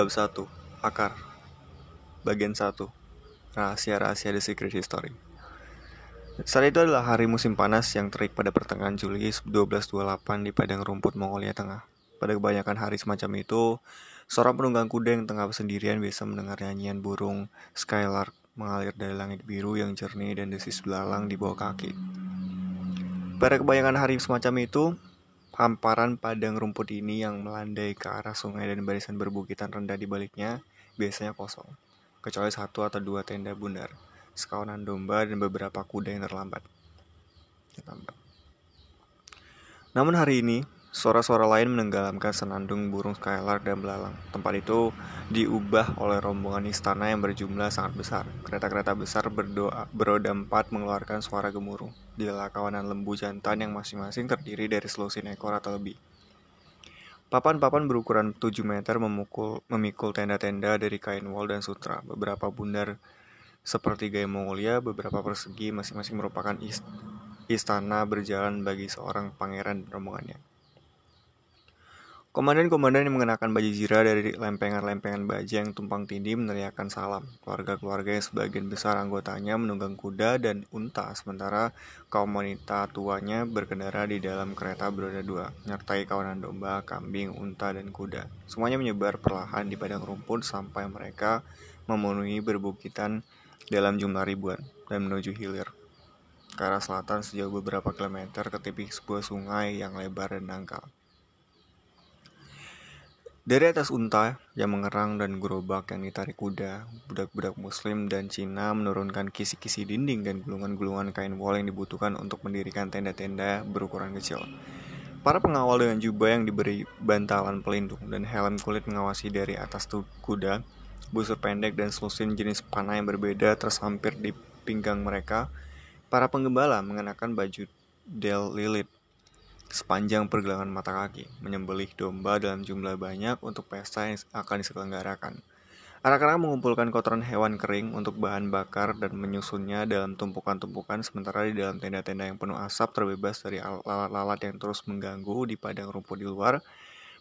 Bab 1 Akar Bagian 1 Rahasia-rahasia The Secret History Saat itu adalah hari musim panas yang terik pada pertengahan Juli 1228 di padang rumput Mongolia Tengah. Pada kebanyakan hari semacam itu, seorang penunggang kuda yang tengah sendirian bisa mendengar nyanyian burung skylark mengalir dari langit biru yang jernih dan desis belalang di bawah kaki. Pada kebanyakan hari semacam itu, Hamparan padang rumput ini yang melandai ke arah sungai dan barisan berbukitan rendah di baliknya biasanya kosong, kecuali satu atau dua tenda bundar, sekawanan domba, dan beberapa kuda yang terlambat. Namun hari ini, Suara-suara lain menenggelamkan senandung burung skylark dan belalang. Tempat itu diubah oleh rombongan istana yang berjumlah sangat besar. Kereta-kereta besar berdoa, beroda empat mengeluarkan suara gemuruh. Di kawanan lembu jantan yang masing-masing terdiri dari selusin ekor atau lebih. Papan-papan berukuran 7 meter memukul, memikul tenda-tenda dari kain wol dan sutra. Beberapa bundar seperti gaya Mongolia, beberapa persegi masing-masing merupakan istana berjalan bagi seorang pangeran rombongannya. Komandan-komandan yang mengenakan baju zirah dari lempengan-lempengan baja yang tumpang tindih meneriakkan salam. Keluarga-keluarga yang sebagian besar anggotanya menunggang kuda dan unta, sementara kaum wanita tuanya berkendara di dalam kereta beroda dua, menyertai kawanan domba, kambing, unta, dan kuda. Semuanya menyebar perlahan di padang rumput sampai mereka memenuhi berbukitan dalam jumlah ribuan dan menuju hilir ke arah selatan sejauh beberapa kilometer ke tepi sebuah sungai yang lebar dan dangkal. Dari atas unta yang mengerang dan gerobak yang ditarik kuda, budak-budak muslim dan Cina menurunkan kisi-kisi dinding dan gulungan-gulungan kain wol yang dibutuhkan untuk mendirikan tenda-tenda berukuran kecil. Para pengawal dengan jubah yang diberi bantalan pelindung dan helm kulit mengawasi dari atas kuda, busur pendek dan selusin jenis panah yang berbeda tersampir di pinggang mereka. Para penggembala mengenakan baju del lilit sepanjang pergelangan mata kaki, menyembelih domba dalam jumlah banyak untuk pesta yang akan diselenggarakan. Anak-anak mengumpulkan kotoran hewan kering untuk bahan bakar dan menyusunnya dalam tumpukan-tumpukan sementara di dalam tenda-tenda yang penuh asap terbebas dari lalat-lalat yang terus mengganggu di padang rumput di luar.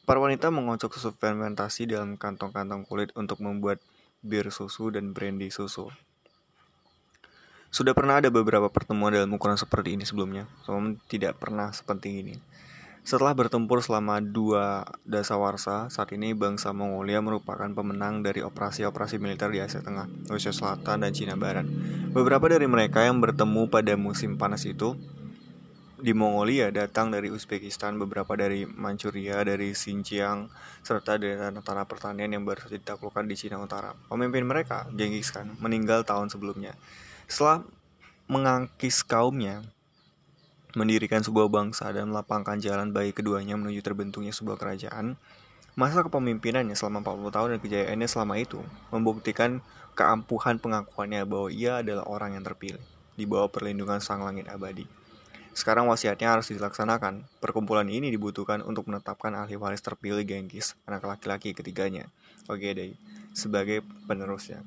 Para wanita mengocok susu fermentasi dalam kantong-kantong kulit untuk membuat bir susu dan brandy susu. Sudah pernah ada beberapa pertemuan dalam ukuran seperti ini sebelumnya, namun tidak pernah sepenting ini. Setelah bertempur selama dua dasawarsa, saat ini bangsa Mongolia merupakan pemenang dari operasi-operasi militer di Asia Tengah, Rusia Selatan, dan Cina Barat. Beberapa dari mereka yang bertemu pada musim panas itu di Mongolia datang dari Uzbekistan, beberapa dari Manchuria, dari Xinjiang, serta dari tanah-tanah pertanian yang baru saja ditaklukkan di Cina Utara. Pemimpin mereka, Genghis Khan, meninggal tahun sebelumnya. Setelah mengangkis kaumnya, mendirikan sebuah bangsa dan melapangkan jalan bagi keduanya menuju terbentuknya sebuah kerajaan, masa kepemimpinannya selama 40 tahun dan kejayaannya selama itu membuktikan keampuhan pengakuannya bahwa ia adalah orang yang terpilih di bawah perlindungan sang langit abadi. Sekarang wasiatnya harus dilaksanakan. Perkumpulan ini dibutuhkan untuk menetapkan ahli waris terpilih Genghis, anak laki-laki ketiganya, Ogedei, sebagai penerusnya.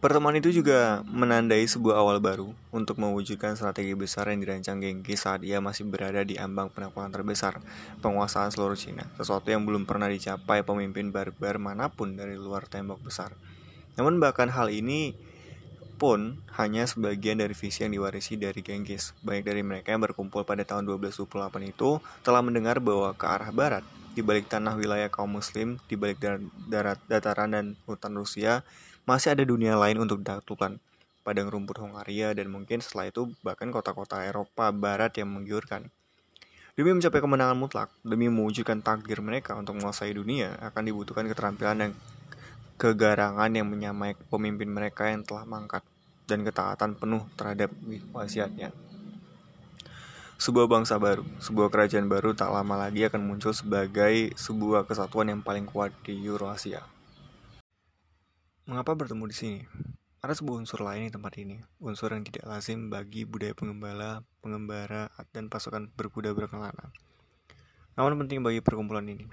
Pertemuan itu juga menandai sebuah awal baru untuk mewujudkan strategi besar yang dirancang Genghis saat ia masih berada di ambang penaklukan terbesar penguasaan seluruh Cina, sesuatu yang belum pernah dicapai pemimpin barbar mana pun dari luar tembok besar. Namun bahkan hal ini pun hanya sebagian dari visi yang diwarisi dari Genghis. Banyak dari mereka yang berkumpul pada tahun 1228 itu telah mendengar bahwa ke arah barat, di balik tanah wilayah kaum muslim, di balik darat, dataran dan hutan Rusia, masih ada dunia lain untuk ditaklukkan. Padang rumput Hongaria dan mungkin setelah itu bahkan kota-kota Eropa Barat yang menggiurkan. Demi mencapai kemenangan mutlak, demi mewujudkan takdir mereka untuk menguasai dunia, akan dibutuhkan keterampilan dan kegarangan yang menyamai pemimpin mereka yang telah mangkat dan ketaatan penuh terhadap wasiatnya. Sebuah bangsa baru, sebuah kerajaan baru tak lama lagi akan muncul sebagai sebuah kesatuan yang paling kuat di Eurasia. Mengapa bertemu di sini? Ada sebuah unsur lain di tempat ini, unsur yang tidak lazim bagi budaya pengembala, pengembara, dan pasukan berkuda berkelana. Namun penting bagi perkumpulan ini.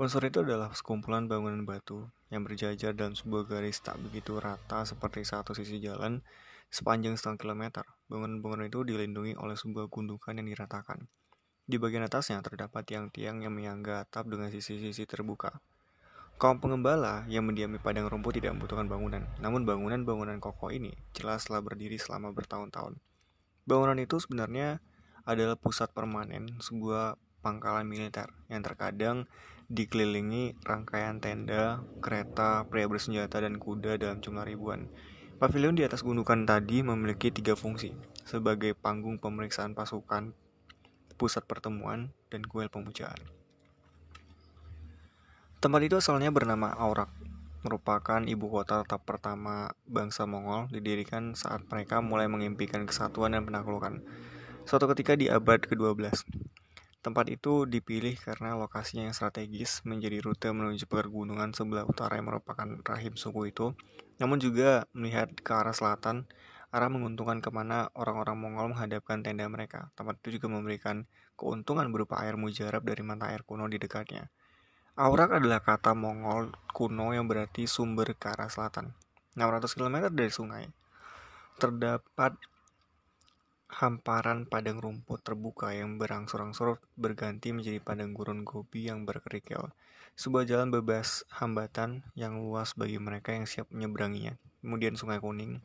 Unsur itu adalah sekumpulan bangunan batu yang berjajar dalam sebuah garis tak begitu rata seperti satu sisi jalan sepanjang setengah kilometer. Bangunan-bangunan itu dilindungi oleh sebuah gundukan yang diratakan. Di bagian atasnya terdapat tiang-tiang yang menyangga atap dengan sisi-sisi terbuka. Kaum pengembala yang mendiami padang rumput tidak membutuhkan bangunan, namun bangunan-bangunan kokoh ini jelas telah berdiri selama bertahun-tahun. Bangunan itu sebenarnya adalah pusat permanen sebuah pangkalan militer yang terkadang dikelilingi rangkaian tenda, kereta, pria bersenjata, dan kuda dalam jumlah ribuan. Pavilion di atas gundukan tadi memiliki tiga fungsi, sebagai panggung pemeriksaan pasukan, pusat pertemuan, dan kuil pemujaan. Tempat itu asalnya bernama Aurak, merupakan ibu kota tetap pertama bangsa Mongol didirikan saat mereka mulai mengimpikan kesatuan dan penaklukan. Suatu ketika di abad ke-12, tempat itu dipilih karena lokasinya yang strategis menjadi rute menuju pergunungan sebelah utara yang merupakan rahim suku itu, namun juga melihat ke arah selatan, arah menguntungkan ke mana orang-orang Mongol menghadapkan tenda mereka. Tempat itu juga memberikan keuntungan berupa air mujarab dari mata air kuno di dekatnya. Aurak adalah kata Mongol kuno yang berarti sumber ke arah selatan. 600 km dari sungai. Terdapat hamparan padang rumput terbuka yang berangsur-angsur berganti menjadi padang gurun gobi yang berkerikil. Sebuah jalan bebas hambatan yang luas bagi mereka yang siap menyeberanginya. Kemudian Sungai Kuning.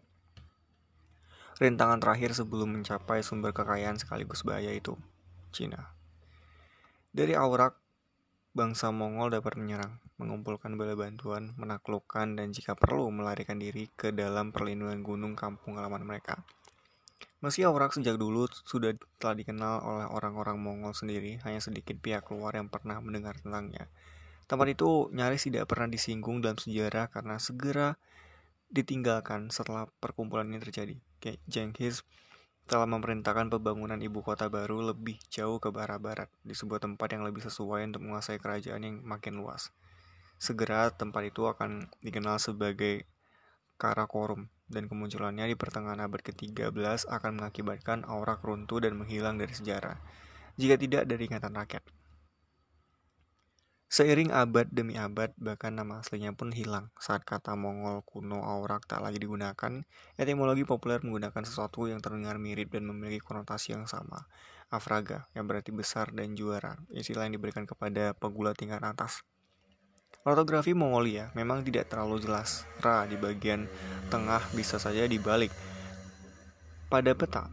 Rintangan terakhir sebelum mencapai sumber kekayaan sekaligus bahaya itu, Cina. Dari Aurak Bangsa Mongol dapat menyerang, mengumpulkan bala bantuan, menaklukkan, dan jika perlu melarikan diri ke dalam perlindungan gunung kampung halaman mereka. Meski Aurak sejak dulu sudah telah dikenal oleh orang-orang Mongol sendiri, hanya sedikit pihak luar yang pernah mendengar tentangnya. Tempat itu nyaris tidak pernah disinggung dalam sejarah karena segera ditinggalkan setelah perkumpulan ini terjadi. Genghis telah memerintahkan pembangunan ibu kota baru lebih jauh ke barat-barat, di sebuah tempat yang lebih sesuai untuk menguasai kerajaan yang makin luas. Segera tempat itu akan dikenal sebagai Karakorum, dan kemunculannya di pertengahan abad ke-13 akan mengakibatkan aura runtuh dan menghilang dari sejarah, jika tidak dari ingatan rakyat. Seiring abad demi abad, bahkan nama aslinya pun hilang saat kata Mongol kuno aurak tak lagi digunakan. Etimologi populer menggunakan sesuatu yang terdengar mirip dan memiliki konotasi yang sama. Afraga, yang berarti besar dan juara, istilah yang diberikan kepada pegulat tingkat atas. Ortografi Mongolia memang tidak terlalu jelas. Ra di bagian tengah bisa saja dibalik. Pada peta,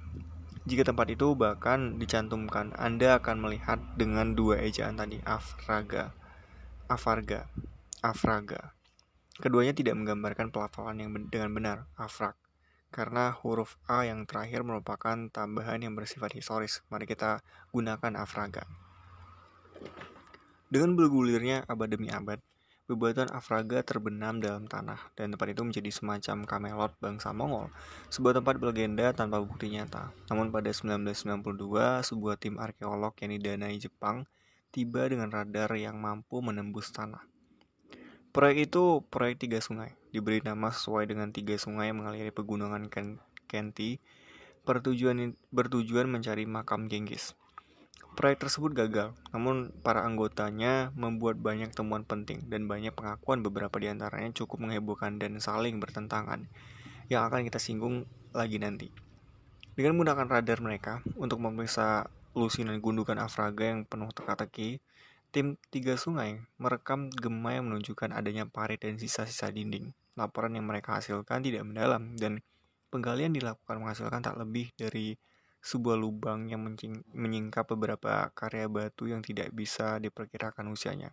jika tempat itu bahkan dicantumkan, Anda akan melihat dengan dua ejaan tadi, Afraga Afarga, Afraga. Keduanya tidak menggambarkan pelafalan yang dengan benar, Afrak, karena huruf A yang terakhir merupakan tambahan yang bersifat historis. Mari kita gunakan Afraga. Dengan bergulirnya abad demi abad, Bebatuan Afraga terbenam dalam tanah, dan tempat itu menjadi semacam kamelot bangsa Mongol, sebuah tempat berlegenda tanpa bukti nyata. Namun pada 1992, sebuah tim arkeolog yang didanai Jepang tiba dengan radar yang mampu menembus tanah. Proyek itu proyek tiga sungai, diberi nama sesuai dengan tiga sungai yang mengaliri pegunungan Kenti, bertujuan, bertujuan mencari makam Genghis. Proyek tersebut gagal, namun para anggotanya membuat banyak temuan penting dan banyak pengakuan beberapa di antaranya cukup menghebohkan dan saling bertentangan, yang akan kita singgung lagi nanti. Dengan menggunakan radar mereka untuk memeriksa lusinan gundukan Afraga yang penuh teka-teki, tim Tiga Sungai merekam gema yang menunjukkan adanya parit dan sisa-sisa dinding. Laporan yang mereka hasilkan tidak mendalam dan penggalian dilakukan menghasilkan tak lebih dari sebuah lubang yang menyingkap beberapa karya batu yang tidak bisa diperkirakan usianya.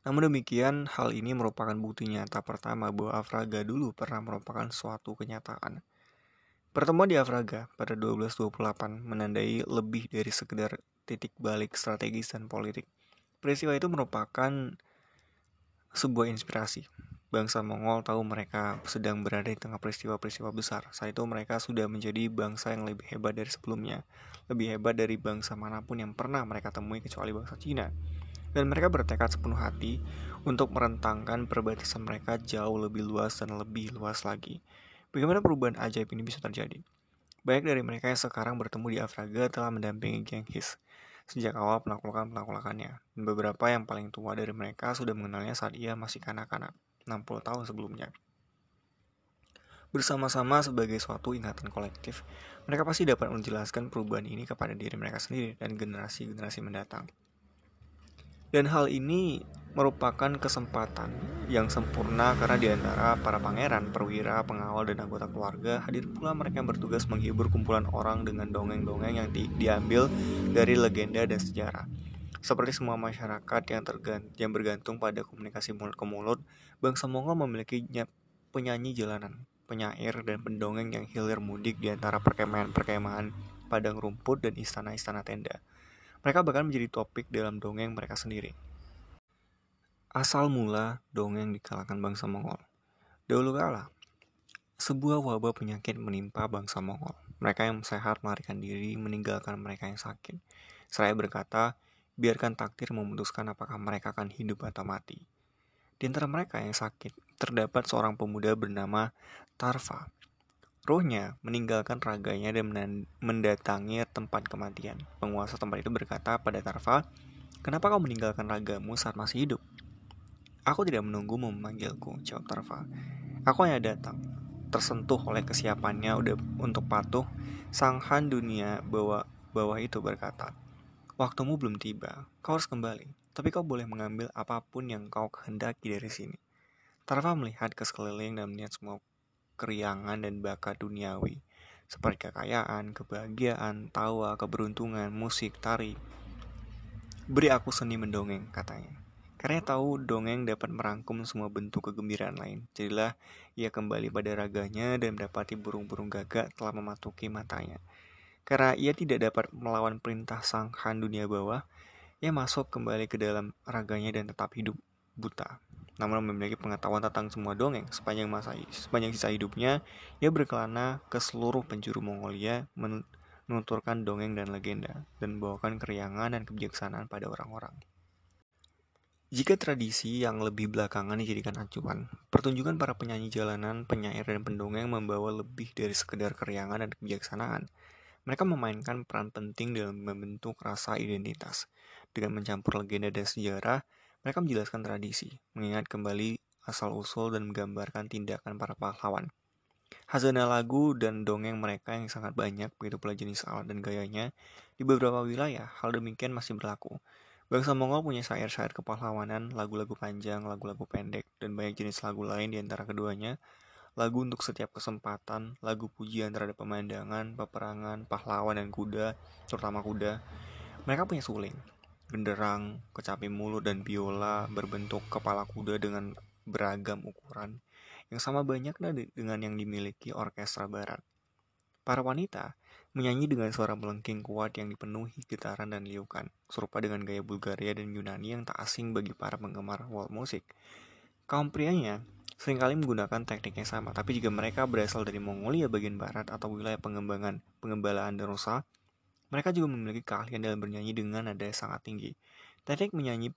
Namun demikian, hal ini merupakan bukti nyata pertama bahwa Afraga dulu pernah merupakan suatu kenyataan. Pertemuan di Afraga pada 1228 menandai lebih dari sekedar titik balik strategis dan politik. Peristiwa itu merupakan sebuah inspirasi. Bangsa Mongol tahu mereka sedang berada di tengah peristiwa-peristiwa besar. Saat itu mereka sudah menjadi bangsa yang lebih hebat dari sebelumnya. Lebih hebat dari bangsa mana pun yang pernah mereka temui kecuali bangsa Cina. Dan mereka bertekad sepenuh hati untuk merentangkan perbatasan mereka jauh lebih luas dan lebih luas lagi. Bagaimana perubahan ajaib ini bisa terjadi? Banyak dari mereka yang sekarang bertemu di Afraga telah mendampingi Genghis sejak awal penaklukan-penaklukannya. Dan beberapa yang paling tua dari mereka sudah mengenalnya saat ia masih kanak-kanak, 60 tahun sebelumnya. Bersama-sama sebagai suatu ingatan kolektif, mereka pasti dapat menjelaskan perubahan ini kepada diri mereka sendiri dan generasi-generasi mendatang. Dan hal ini merupakan kesempatan yang sempurna karena di antara para pangeran, perwira, pengawal, dan anggota keluarga hadir pula mereka yang bertugas menghibur kumpulan orang dengan dongeng-dongeng yang di diambil dari legenda dan sejarah. Seperti semua masyarakat yang tergant yang bergantung pada komunikasi mulut ke mulut, bangsa Mongol memiliki penyanyi jalanan, penyair, dan pendongeng yang hilir mudik di antara perkemahan-perkemahan padang rumput dan istana-istana tenda. Mereka bahkan menjadi topik dalam dongeng mereka sendiri. Asal mula dongeng di kalangan bangsa Mongol. Dahulu kala, sebuah wabah penyakit menimpa bangsa Mongol. Mereka yang sehat melarikan diri, meninggalkan mereka yang sakit. Seraya berkata, biarkan takdir memutuskan apakah mereka akan hidup atau mati. Di antara mereka yang sakit, terdapat seorang pemuda bernama Tarfa. Rohnya meninggalkan raganya dan mendatangi tempat kematian. Penguasa tempat itu berkata pada Tarfa, Kenapa kau meninggalkan ragamu saat masih hidup? Aku tidak menunggu memanggilku, jawab Tarva. Aku hanya datang, tersentuh oleh kesiapannya udah untuk patuh. Sang Han dunia bawah bawah itu berkata, Waktumu belum tiba, kau harus kembali. Tapi kau boleh mengambil apa pun yang kau kehendaki dari sini. Tarva melihat ke sekeliling dan melihat semua keriangan dan bakat duniawi, seperti kekayaan, kebahagiaan, tawa, keberuntungan, musik, tari. Beri aku seni mendongeng, katanya. Karena tahu dongeng dapat merangkum semua bentuk kegembiraan lain. Jadilah ia kembali pada raganya dan mendapati burung-burung gagak telah mematuki matanya. Karena ia tidak dapat melawan perintah sang Han dunia bawah, ia masuk kembali ke dalam raganya dan tetap hidup buta. Namun memiliki pengetahuan tentang semua dongeng sepanjang masa sepanjang sisa hidupnya, ia berkelana ke seluruh penjuru Mongolia menuturkan dongeng dan legenda dan membawakan keriangan dan kebijaksanaan pada orang-orang. Jika tradisi yang lebih belakangan dijadikan acuan, pertunjukan para penyanyi jalanan, penyair, dan pendongeng membawa lebih dari sekedar keriangan dan kebijaksanaan. Mereka memainkan peran penting dalam membentuk rasa identitas. Dengan mencampur legenda dan sejarah, mereka menjelaskan tradisi, mengingat kembali asal-usul dan menggambarkan tindakan para pahlawan. Hazana lagu dan dongeng mereka yang sangat banyak, begitu pula jenis alat dan gayanya, di beberapa wilayah, hal demikian masih berlaku. Bangsa Mongol punya syair-syair kepahlawanan, lagu-lagu panjang, lagu-lagu pendek, dan banyak jenis lagu lain di antara keduanya. Lagu untuk setiap kesempatan, lagu pujian terhadap pemandangan, peperangan, pahlawan dan kuda, terutama kuda. Mereka punya suling, genderang, kecapi mulut, dan biola berbentuk kepala kuda dengan beragam ukuran, yang sama banyaknya dengan yang dimiliki orkestra barat. Para wanita menyanyi dengan suara melengking kuat yang dipenuhi gitaran dan liukan, serupa dengan gaya Bulgaria dan Yunani yang tak asing bagi para penggemar world music. Kaum prianya sering kali menggunakan teknik yang sama, tapi jika mereka berasal dari Mongolia bagian barat atau wilayah pengembangan pengembalaan dan rusa, mereka juga memiliki keahlian dalam bernyanyi dengan nada yang sangat tinggi. Teknik menyanyi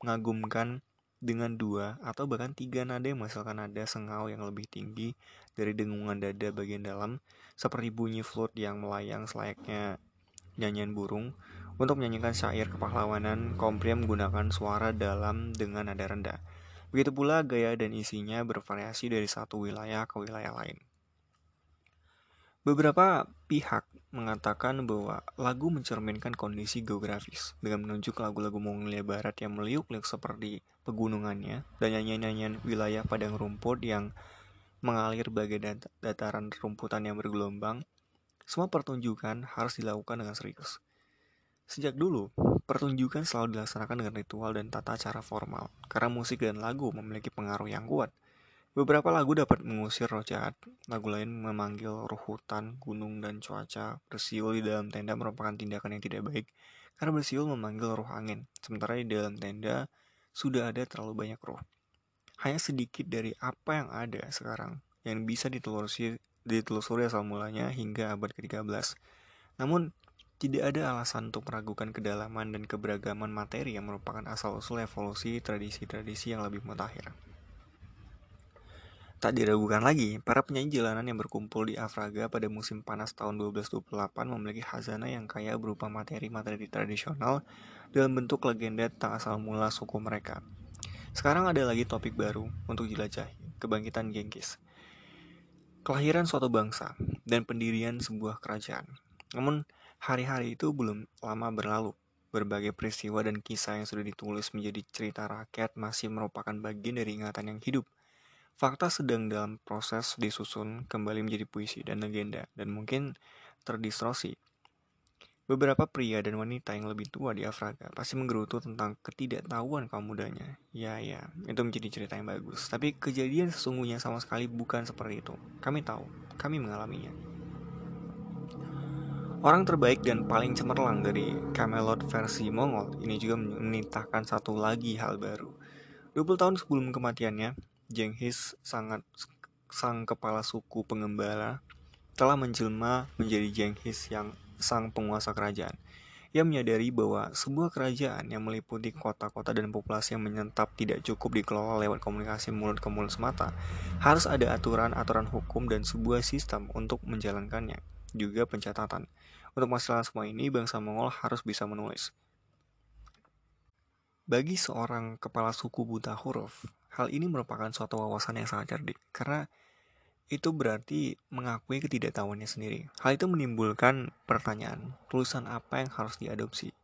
mengagumkan dengan dua atau bahkan tiga nada yang menghasilkan nada sengau yang lebih tinggi dari dengungan dada bagian dalam seperti bunyi flute yang melayang selayaknya nyanyian burung. Untuk menyanyikan syair kepahlawanan, kaum pria menggunakan suara dalam dengan nada rendah. Begitu pula gaya dan isinya bervariasi dari satu wilayah ke wilayah lain. Beberapa pihak mengatakan bahwa lagu mencerminkan kondisi geografis dengan menunjuk lagu-lagu Mongolia Barat yang meliuk-liuk seperti pegunungannya dan nyanyian-nyanyian wilayah padang rumput yang mengalir bagai dat dataran rumputan yang bergelombang, semua pertunjukan harus dilakukan dengan serius. Sejak dulu, pertunjukan selalu dilaksanakan dengan ritual dan tata cara formal, karena musik dan lagu memiliki pengaruh yang kuat. Beberapa lagu dapat mengusir roh jahat, lagu lain memanggil roh hutan, gunung, dan cuaca. Bersiul di dalam tenda merupakan tindakan yang tidak baik, karena bersiul memanggil roh angin, sementara di dalam tenda sudah ada terlalu banyak roh hanya sedikit dari apa yang ada sekarang yang bisa ditelusuri, ditelusuri asal mulanya hingga abad ke-13. Namun, tidak ada alasan untuk meragukan kedalaman dan keberagaman materi yang merupakan asal-usul evolusi tradisi-tradisi yang lebih mutakhir. Tak diragukan lagi, para penyanyi jalanan yang berkumpul di Afraga pada musim panas tahun 1228 memiliki hazana yang kaya berupa materi-materi tradisional dalam bentuk legenda tentang asal mula suku mereka. Sekarang ada lagi topik baru untuk jelajahi, kebangkitan Genghis. Kelahiran suatu bangsa dan pendirian sebuah kerajaan. Namun, hari-hari itu belum lama berlalu. Berbagai peristiwa dan kisah yang sudah ditulis menjadi cerita rakyat masih merupakan bagian dari ingatan yang hidup. Fakta sedang dalam proses disusun kembali menjadi puisi dan legenda, dan mungkin terdistorsi. Beberapa pria dan wanita yang lebih tua di Afrika pasti menggerutu tentang ketidaktahuan kaum mudanya. Ya, ya, itu menjadi cerita yang bagus. Tapi kejadian sesungguhnya sama sekali bukan seperti itu. Kami tahu, kami mengalaminya. Orang terbaik dan paling cemerlang dari Camelot versi Mongol ini juga menitahkan satu lagi hal baru. 20 tahun sebelum kematiannya, Jenghis sangat sang kepala suku pengembala telah menjelma menjadi Jenghis yang sang penguasa kerajaan. Ia menyadari bahwa sebuah kerajaan yang meliputi kota-kota dan populasi yang menyentap tidak cukup dikelola lewat komunikasi mulut ke mulut semata. Harus ada aturan-aturan hukum dan sebuah sistem untuk menjalankannya, juga pencatatan. Untuk masalah semua ini, bangsa Mongol harus bisa menulis. Bagi seorang kepala suku buta huruf, hal ini merupakan suatu wawasan yang sangat cerdik, karena itu berarti mengakui ketidaktahuannya sendiri. Hal itu menimbulkan pertanyaan, tulisan apa yang harus diadopsi?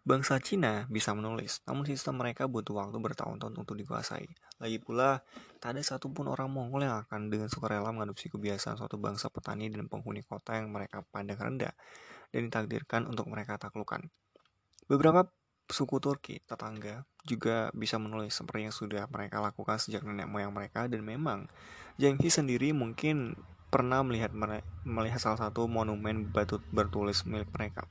Bangsa Cina bisa menulis, namun sistem mereka butuh waktu bertahun-tahun untuk dikuasai. Lagi pula, tak ada satupun orang Mongol yang akan dengan sukarela mengadopsi kebiasaan suatu bangsa petani dan penghuni kota yang mereka pandang rendah dan ditakdirkan untuk mereka taklukkan. Beberapa suku Turki tetangga juga bisa menulis seperti yang sudah mereka lakukan sejak nenek moyang mereka dan memang Genghis sendiri mungkin pernah melihat melihat salah satu monumen batu bertulis milik mereka.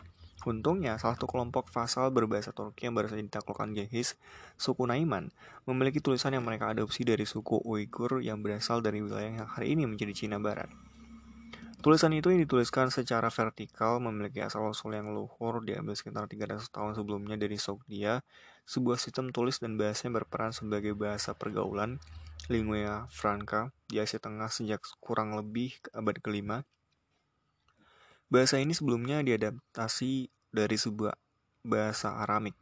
Untungnya, salah satu kelompok fasal berbahasa Turki yang baru saja ditaklukkan Genghis, suku Naiman, memiliki tulisan yang mereka adopsi dari suku Uighur yang berasal dari wilayah yang hari ini menjadi Cina Barat. Tulisan itu yang dituliskan secara vertikal memiliki asal-usul yang luhur diambil sekitar 300 tahun sebelumnya dari Sogdia, sebuah sistem tulis dan bahasa yang berperan sebagai bahasa pergaulan lingua franca di Asia Tengah sejak kurang lebih abad kelima Bahasa ini sebelumnya diadaptasi dari sebuah bahasa Aramik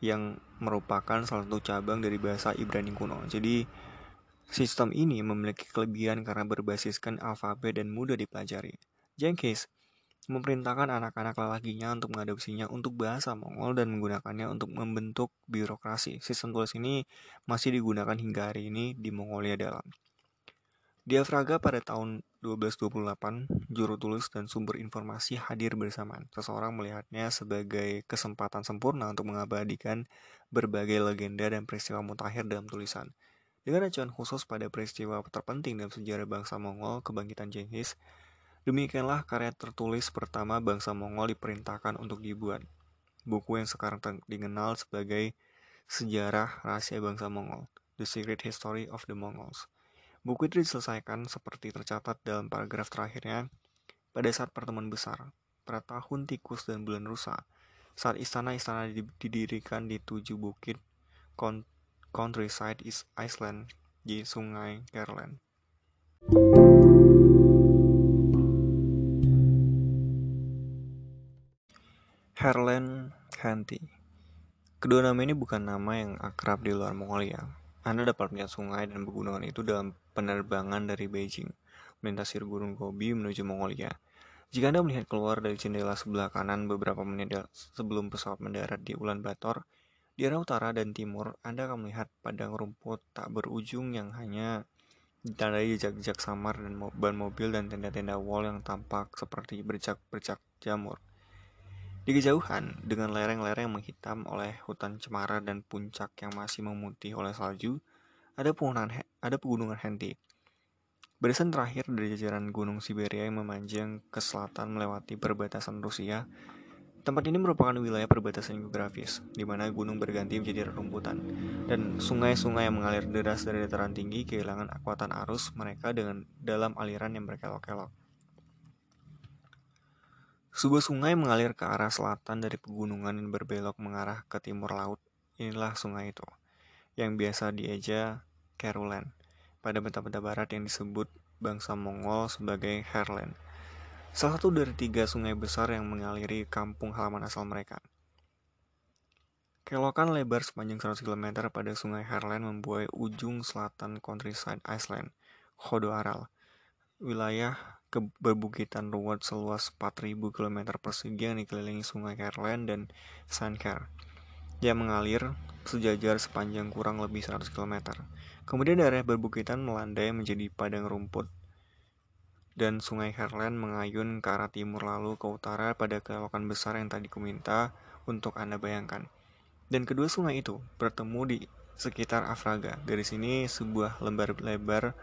yang merupakan salah satu cabang dari bahasa Ibrani kuno. Jadi sistem ini memiliki kelebihan karena berbasiskan alfabet dan mudah dipelajari. Jenkins memerintahkan anak-anak lelakinya untuk mengadopsinya untuk bahasa Mongol dan menggunakannya untuk membentuk birokrasi. Sistem tulis ini masih digunakan hingga hari ini di Mongolia dalam. Di Afraga pada tahun 1228, juru tulis dan sumber informasi hadir bersamaan. Seseorang melihatnya sebagai kesempatan sempurna untuk mengabadikan berbagai legenda dan peristiwa mutakhir dalam tulisan. Dengan acuan khusus pada peristiwa terpenting dalam sejarah bangsa Mongol, kebangkitan Jenghis, demikianlah karya tertulis pertama bangsa Mongol diperintahkan untuk dibuat. Buku yang sekarang dikenal sebagai Sejarah Rahasia Bangsa Mongol, The Secret History of the Mongols. Buku itu diselesaikan seperti tercatat dalam paragraf terakhirnya pada saat pertemuan besar, pada tahun tikus dan bulan rusa, saat istana-istana didirikan di tujuh bukit countryside East Iceland di sungai Caroline. Herlen Khanti Kedua nama ini bukan nama yang akrab di luar Mongolia. Anda dapat melihat sungai dan pegunungan itu dalam penerbangan dari Beijing, melintasi Gunung Gobi menuju Mongolia. Jika Anda melihat keluar dari jendela sebelah kanan beberapa menit sebelum pesawat mendarat di Ulaanbaatar, di arah utara dan timur, Anda akan melihat padang rumput tak berujung yang hanya ditandai jejak-jejak samar dan ban mobil dan tenda-tenda wall yang tampak seperti bercak-bercak jamur. Di kejauhan, dengan lereng-lereng menghitam oleh hutan cemara dan puncak yang masih memutih oleh salju, ada pegunungan, ada pegunungan Henty. Barisan terakhir dari jajaran gunung Siberia yang memanjang ke selatan melewati perbatasan Rusia, tempat ini merupakan wilayah perbatasan geografis, di mana gunung berganti menjadi rerumputan, dan sungai-sungai yang mengalir deras dari dataran tinggi kehilangan kekuatan arus mereka dengan dalam aliran yang berkelok-kelok. Sebuah sungai mengalir ke arah selatan dari pegunungan dan berbelok mengarah ke timur laut. Inilah sungai itu, yang biasa dieja Caroline pada bentang-bentang barat yang disebut bangsa Mongol sebagai Herland. Salah satu dari tiga sungai besar yang mengaliri kampung halaman asal mereka. Kelokan lebar sepanjang 100 km pada sungai Herland membuai ujung selatan countryside Iceland, Khodo Aral, wilayah ke berbukitan ruwet seluas 4000 km persegi yang dikelilingi sungai Kerlen dan Sanker yang mengalir sejajar sepanjang kurang lebih 100 km. Kemudian daerah berbukitan melandai menjadi padang rumput dan sungai Herland mengayun ke arah timur lalu ke utara pada kelokan besar yang tadi kuminta untuk Anda bayangkan. Dan kedua sungai itu bertemu di sekitar Afraga. Dari sini sebuah lembar lebar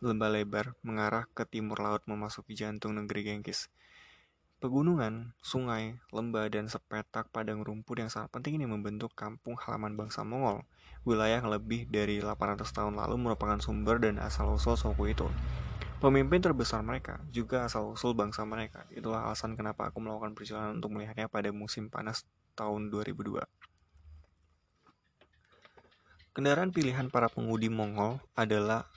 lembah lebar mengarah ke timur laut memasuki jantung negeri Genghis. Pegunungan, sungai, lembah, dan sepetak padang rumput yang sangat penting ini membentuk kampung halaman bangsa Mongol. Wilayah yang lebih dari 800 tahun lalu merupakan sumber dan asal-usul suku itu. Pemimpin terbesar mereka juga asal-usul bangsa mereka. Itulah alasan kenapa aku melakukan perjalanan untuk melihatnya pada musim panas tahun 2002. Kendaraan pilihan para pengudi Mongol adalah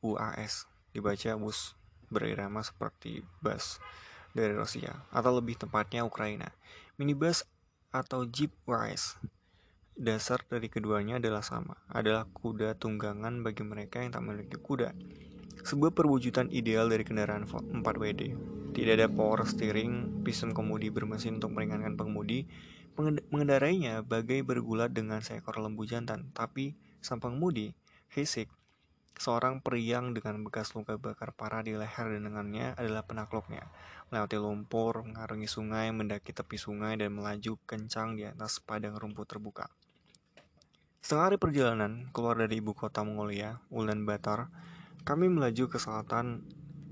UAS, dibaca bus berirama seperti bus dari Rusia, atau lebih tepatnya Ukraina. Minibus atau Jeep UAS. Dasar dari keduanya adalah sama, adalah kuda tunggangan bagi mereka yang tak memiliki kuda. Sebuah perwujudan ideal dari kendaraan 4WD. Tidak ada power steering, piston kemudi bermesin untuk meringankan pengemudi, Mengendarainya bagai bergulat dengan seekor lembu jantan, tapi sang pengemudi, Hisik, seorang periang dengan bekas luka bakar parah di leher dan lengannya adalah penakluknya. Melewati lumpur, mengarungi sungai, mendaki tepi sungai, dan melaju kencang di atas padang rumput terbuka. Setengah hari perjalanan keluar dari ibu kota Mongolia, Ulaanbaatar, kami melaju ke selatan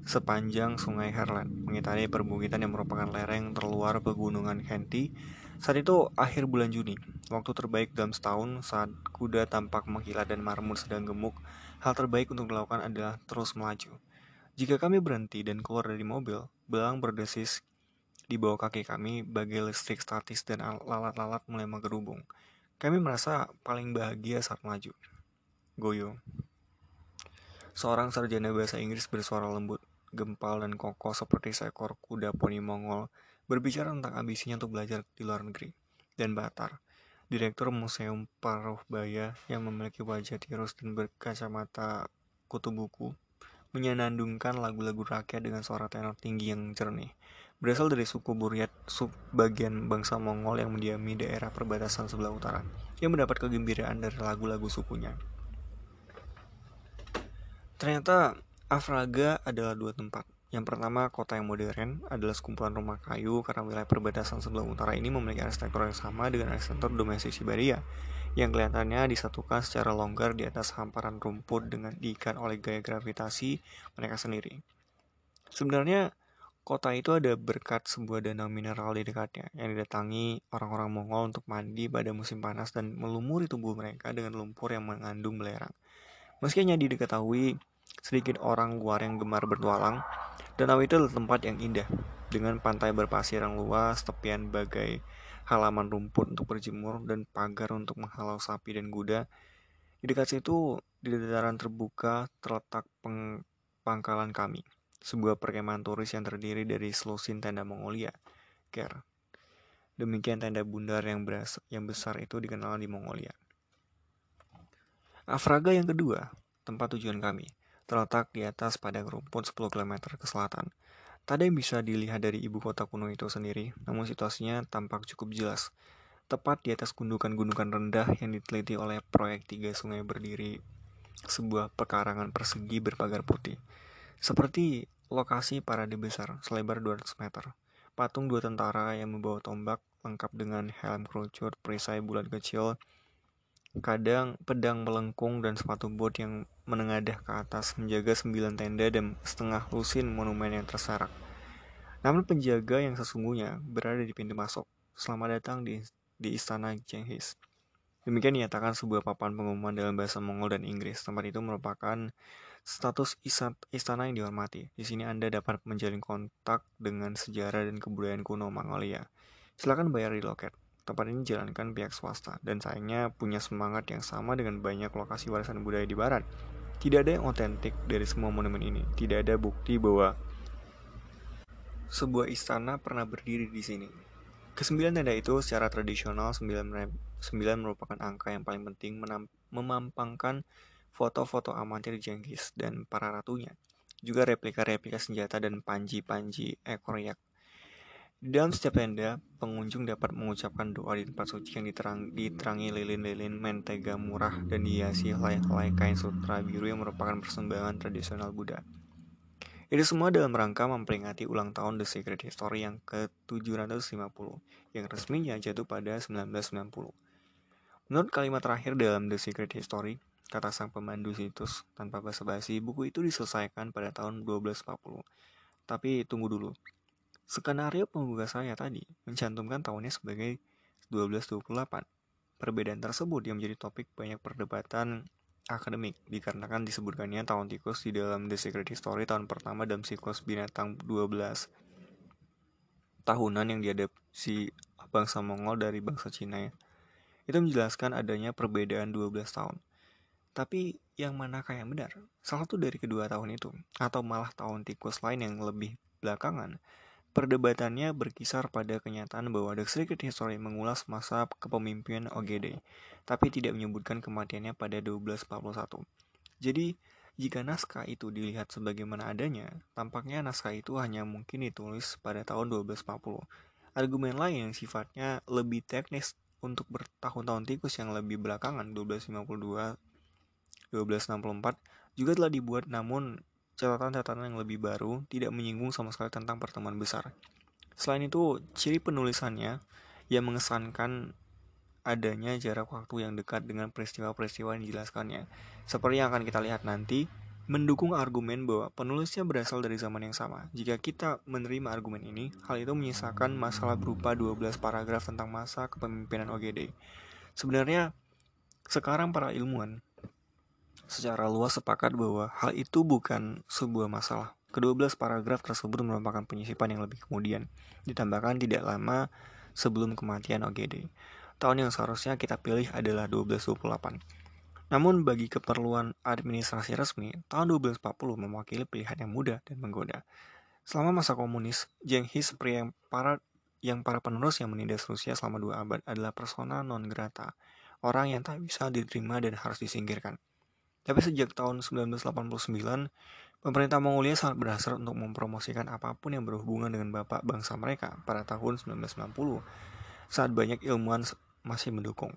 sepanjang sungai Herland, mengitari perbukitan yang merupakan lereng terluar pegunungan Khenti saat itu akhir bulan Juni, waktu terbaik dalam setahun saat kuda tampak mengkilat dan marmut sedang gemuk, hal terbaik untuk dilakukan adalah terus melaju. Jika kami berhenti dan keluar dari mobil, belang berdesis di bawah kaki kami bagai listrik statis dan lalat-lalat mulai menggerubung. Kami merasa paling bahagia saat melaju. Goyo. Seorang sarjana bahasa Inggris bersuara lembut, gempal dan kokoh seperti seekor kuda poni Mongol berbicara tentang ambisinya untuk belajar di luar negeri. Dan Batar, direktur Museum Paruhbaya yang memiliki wajah tirus dan berkacamata kutu buku, menyanandungkan lagu-lagu rakyat dengan suara tenor tinggi yang jernih. Berasal dari suku Buryat, bagian bangsa Mongol yang mendiami daerah perbatasan sebelah utara, yang mendapat kegembiraan dari lagu-lagu sukunya. Ternyata Afraga adalah dua tempat, yang pertama, kota yang modern adalah sekumpulan rumah kayu karena wilayah perbatasan sebelah utara ini memiliki arsitektur yang sama dengan arsitektur domestik Siberia, yang kelihatannya disatukan secara longgar di atas hamparan rumput dengan diikat oleh gaya gravitasi mereka sendiri. Sebenarnya, kota itu ada berkat sebuah danau mineral di dekatnya, yang didatangi orang-orang Mongol untuk mandi pada musim panas dan melumuri tubuh mereka dengan lumpur yang mengandung belerang. Meski hanya diketahui sedikit orang luar yang gemar bertualang, Danau itu adalah tempat yang indah, dengan pantai berpasir yang luas, tepian bagai halaman rumput untuk berjemur, dan pagar untuk menghalau sapi dan kuda. Di dekat situ, di dataran terbuka, terletak peng pangkalan kami, sebuah perkemahan turis yang terdiri dari selusin tenda Mongolia, Ker. Demikian tenda bundar yang, yang besar itu dikenal di Mongolia. Afraga yang kedua, tempat tujuan kami terletak di atas padang rumput 10 km ke selatan. Tak ada yang bisa dilihat dari ibu kota kuno itu sendiri, namun situasinya tampak cukup jelas. Tepat di atas gundukan-gundukan rendah yang diteliti oleh proyek tiga sungai berdiri sebuah pekarangan persegi berpagar putih. Seperti lokasi parade besar selebar 200 meter. Patung dua tentara yang membawa tombak lengkap dengan helm kerucut, perisai bulat kecil, kadang pedang melengkung dan sepatu bot yang menengadah ke atas menjaga sembilan tenda dan setengah lusin monumen yang terserak. Namun penjaga yang sesungguhnya berada di pintu masuk. Selamat datang di, di istana Genghis. Demikian dinyatakan sebuah papan pengumuman dalam bahasa Mongol dan Inggris. Tempat itu merupakan status istana yang dihormati. Di sini Anda dapat menjalin kontak dengan sejarah dan kebudayaan kuno Mongolia. Silakan bayar di loket. Tempat ini dijalankan pihak swasta dan sayangnya punya semangat yang sama dengan banyak lokasi warisan budaya di barat. Tidak ada yang otentik dari semua monumen ini. Tidak ada bukti bahwa sebuah istana pernah berdiri di sini. Kesembilan tenda itu secara tradisional sembilan, sembilan merupakan angka yang paling penting memampangkan foto-foto amatir Jenghis dan para ratunya. juga replika-replika senjata dan panji-panji ekor yak. Dalam setiap tenda, pengunjung dapat mengucapkan doa di tempat suci yang diterang, diterangi lilin-lilin mentega murah dan dihiasi helai-helai kain sutra biru yang merupakan persembahan tradisional Buddha. Itu semua dalam rangka memperingati ulang tahun The Secret History yang ke-750 yang resminya jatuh pada 1990. Menurut kalimat terakhir dalam The Secret History, kata sang pemandu situs tanpa basa-basi, buku itu diselesaikan pada tahun 1240. Tapi tunggu dulu, Skenario pembuka saya tadi mencantumkan tahunnya sebagai 1228. Perbedaan tersebut yang menjadi topik banyak perdebatan akademik dikarenakan disebutkannya tahun tikus di dalam The Secret History tahun pertama dalam siklus binatang 12 tahunan yang diadopsi bangsa Mongol dari bangsa Cina ya. Itu menjelaskan adanya perbedaan 12 tahun. Tapi yang manakah yang benar? Salah satu dari kedua tahun itu atau malah tahun tikus lain yang lebih belakangan Perdebatannya berkisar pada kenyataan bahwa The Secret History mengulas masa kepemimpinan OGD, tapi tidak menyebutkan kematiannya pada 1241. Jadi, jika naskah itu dilihat sebagaimana adanya, tampaknya naskah itu hanya mungkin ditulis pada tahun 1240. Argumen lain yang sifatnya lebih teknis untuk bertahun-tahun tikus yang lebih belakangan 1252 1264 juga telah dibuat namun catatan-catatan yang lebih baru tidak menyinggung sama sekali tentang pertemuan besar. Selain itu, ciri penulisannya yang mengesankan adanya jarak waktu yang dekat dengan peristiwa-peristiwa yang dijelaskannya. Seperti yang akan kita lihat nanti, mendukung argumen bahwa penulisnya berasal dari zaman yang sama. Jika kita menerima argumen ini, hal itu menyisakan masalah berupa 12 paragraf tentang masa kepemimpinan OGD. Sebenarnya, sekarang para ilmuwan secara luas sepakat bahwa hal itu bukan sebuah masalah. Kedua belas paragraf tersebut merupakan penyisipan yang lebih kemudian, ditambahkan tidak lama sebelum kematian OGD. Tahun yang seharusnya kita pilih adalah 1228. Namun bagi keperluan administrasi resmi, tahun 1240 mewakili pilihan yang mudah dan menggoda. Selama masa komunis, Genghis pria yang para yang para penerus yang menindas Rusia selama dua abad adalah persona non grata, orang yang tak bisa diterima dan harus disingkirkan. Tapi sejak tahun 1989, pemerintah Mongolia sangat berhasrat untuk mempromosikan apa pun yang berhubungan dengan bapak bangsa mereka pada tahun 1990, saat banyak ilmuwan masih mendukung.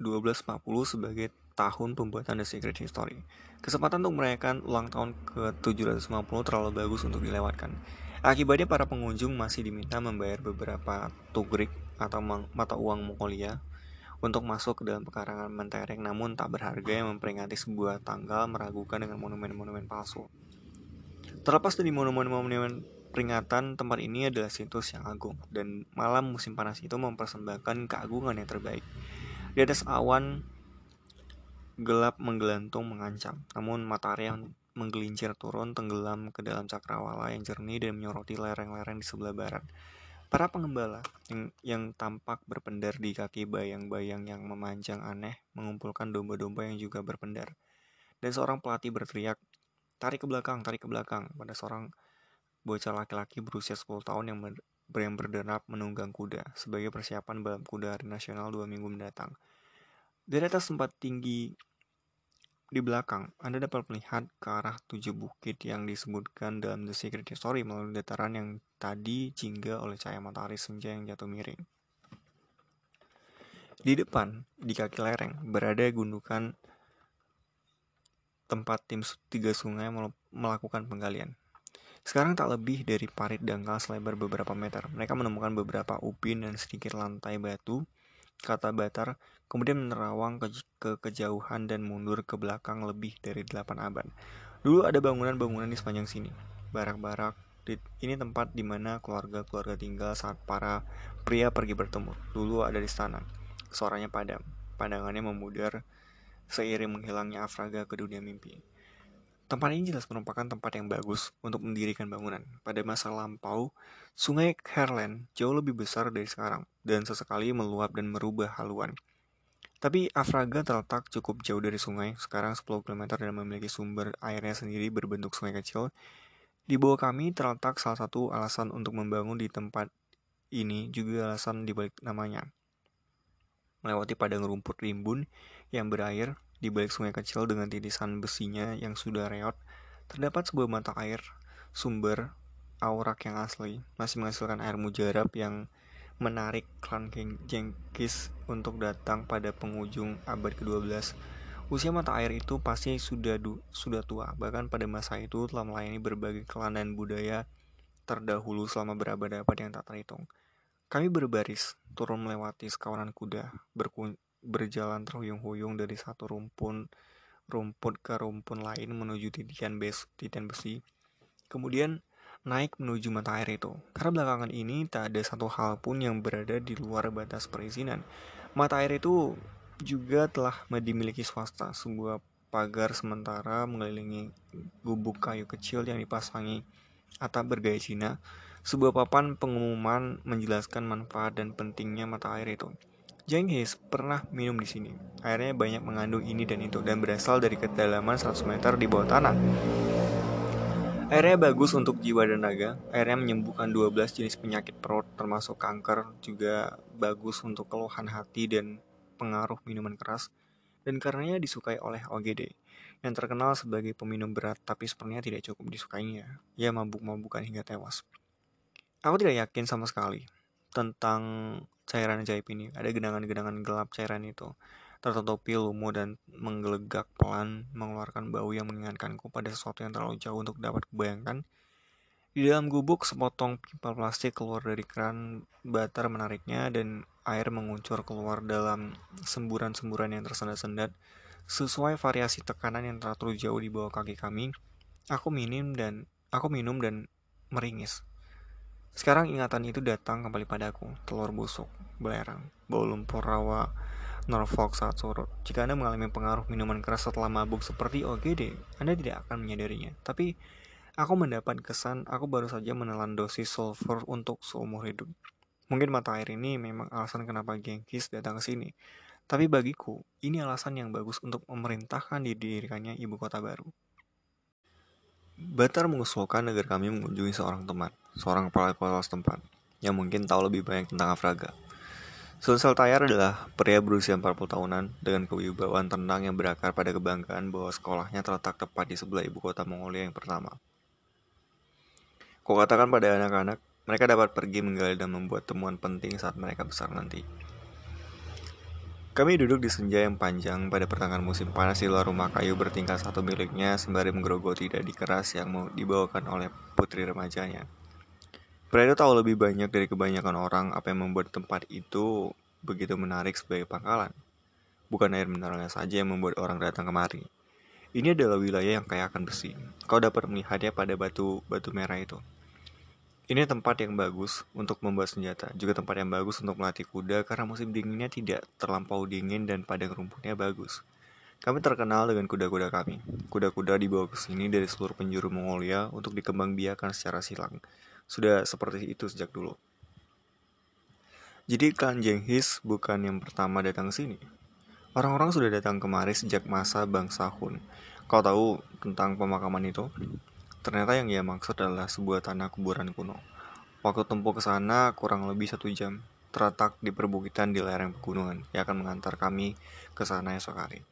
1240 sebagai tahun pembuatan The Secret History. Kesempatan untuk merayakan ulang tahun ke-750 terlalu bagus untuk dilewatkan. Akibatnya para pengunjung masih diminta membayar beberapa tugrik atau mata uang Mongolia untuk masuk ke dalam pekarangan mentereng namun tak berharga yang memperingati sebuah tanggal meragukan dengan monumen-monumen palsu. Terlepas dari monumen-monumen peringatan, tempat ini adalah situs yang agung dan malam musim panas itu mempersembahkan keagungan yang terbaik. Di atas awan gelap menggelantung mengancam, namun matahari yang menggelincir turun tenggelam ke dalam cakrawala yang jernih dan menyoroti lereng-lereng di sebelah barat. Para pengembala yang, yang tampak berpendar di kaki bayang-bayang yang memanjang aneh mengumpulkan domba-domba yang juga berpendar. Dan seorang pelatih berteriak, tarik ke belakang, tarik ke belakang, pada seorang bocah laki-laki berusia 10 tahun yang, ber, yang berderap menunggang kuda sebagai persiapan balap kuda hari nasional dua minggu mendatang. Dari atas tempat tinggi di belakang, Anda dapat melihat ke arah tujuh bukit yang disebutkan dalam The Secret History melalui dataran yang tadi jingga oleh cahaya matahari senja yang jatuh miring. Di depan, di kaki lereng, berada gundukan tempat tim tiga sungai melakukan penggalian. Sekarang tak lebih dari parit dangkal selebar beberapa meter. Mereka menemukan beberapa upin dan sedikit lantai batu kata Batar, kemudian menerawang ke, ke kejauhan dan mundur ke belakang lebih dari delapan abad. Dulu ada bangunan-bangunan di sepanjang sini, barak-barak. Ini tempat di mana keluarga-keluarga tinggal saat para pria pergi bertemu. Dulu ada di istana. Suaranya padam, pandangannya memudar seiring menghilangnya Afraga ke dunia mimpi. Tempat ini jelas merupakan tempat yang bagus untuk mendirikan bangunan. Pada masa lampau, sungai Herland jauh lebih besar dari sekarang dan sesekali meluap dan merubah haluan. Tapi Afraga terletak cukup jauh dari sungai, sekarang 10 km dan memiliki sumber airnya sendiri berbentuk sungai kecil. Di bawah kami terletak salah satu alasan untuk membangun di tempat ini juga alasan dibalik namanya. Melewati padang rumput rimbun yang berair di balik sungai kecil dengan titisan besinya yang sudah reot, terdapat sebuah mata air sumber aurak yang asli masih menghasilkan air mujarab yang menarik klan Jengkis untuk datang pada penghujung abad ke-12 Usia mata air itu pasti sudah du, sudah tua, bahkan pada masa itu telah melayani berbagai klan dan budaya terdahulu selama berabad-abad yang tak terhitung. Kami berbaris, turun melewati sekawanan kuda, berjalan terhuyung-huyung dari satu rumpun rumput ke rumpun lain menuju titian, bes, titian besi. Kemudian naik menuju mata air itu. Karena belakangan ini tak ada satu hal pun yang berada di luar batas perizinan. Mata air itu juga telah dimiliki swasta, sebuah pagar sementara mengelilingi gubuk kayu kecil yang dipasangi atap bergaya Cina. Sebuah papan pengumuman menjelaskan manfaat dan pentingnya mata air itu. Jenghis pernah minum di sini. Airnya banyak mengandung ini dan itu dan berasal dari kedalaman 100 meter di bawah tanah. Airnya bagus untuk jiwa dan naga. Airnya menyembuhkan 12 jenis penyakit perut termasuk kanker, juga bagus untuk keluhan hati dan pengaruh minuman keras dan karenanya disukai oleh OGD yang terkenal sebagai peminum berat tapi sepertinya tidak cukup disukainya. Ia mabuk-mabukan hingga tewas. Aku tidak yakin sama sekali tentang cairan ajaib ini. Ada genangan-genangan gelap cairan itu. Tertutupi lumut dan menggelegak pelan mengeluarkan bau yang mengingatkanku pada sesuatu yang terlalu jauh untuk dapat kubayangkan. Di dalam gubuk, sepotong pipa plastik keluar dari keran, batar menariknya, dan air menguncur keluar dalam semburan-semburan yang tersendat-sendat sesuai variasi tekanan yang teratur jauh di bawah kaki kami. Aku minum dan aku minum dan meringis. Sekarang ingatan itu datang kembali padaku, telur busuk, belerang, bau lumpur rawa, Norfolk saat surut. Jika Anda mengalami pengaruh minuman keras setelah mabuk seperti OGD, Anda tidak akan menyadarinya. Tapi, aku mendapat kesan aku baru saja menelan dosis sulfur untuk seumur hidup. Mungkin mata air ini memang alasan kenapa Genghis datang ke sini. Tapi bagiku, ini alasan yang bagus untuk memerintahkan didirikannya ibu kota baru. Batar mengusulkan agar kami mengunjungi seorang teman, seorang kepala kota setempat, yang mungkin tahu lebih banyak tentang Afraga. Sulsel Tayar adalah pria berusia 40 tahunan dengan kewibawaan tenang yang berakar pada kebanggaan bahwa sekolahnya terletak tepat di sebelah ibu kota Mongolia yang pertama. Kau katakan pada anak-anak mereka dapat pergi menggali dan membuat temuan penting saat mereka besar nanti. Kami duduk di senja yang panjang pada pertengahan musim panas di luar rumah kayu bertingkat satu miliknya sembari menggerogoti dadi keras yang mau dibawakan oleh putri remajanya. Itu tahu lebih banyak dari kebanyakan orang apa yang membuat tempat itu begitu menarik sebagai pangkalan. Bukan air mineralnya saja yang membuat orang datang kemari. Ini adalah wilayah yang kaya akan besi. Kau dapat melihatnya pada batu batu merah itu. Ini tempat yang bagus untuk membuat senjata, juga tempat yang bagus untuk melatih kuda karena musim dinginnya tidak terlampau dingin dan padang rumputnya bagus. Kami terkenal dengan kuda-kuda kami. Kuda-kuda dibawa ke sini dari seluruh penjuru Mongolia untuk dikembangbiakan secara silang. Sudah seperti itu sejak dulu. Jadi klan Jenghis bukan yang pertama datang ke sini. Orang-orang sudah datang kemari sejak masa bangsa Hun. Kau tahu tentang pemakaman itu? Ternyata yang ia maksud adalah sebuah tanah kuburan kuno. Waktu tempuh ke sana kurang lebih satu jam, terletak di perbukitan di lereng pegunungan yang akan mengantar kami ke sana esok hari.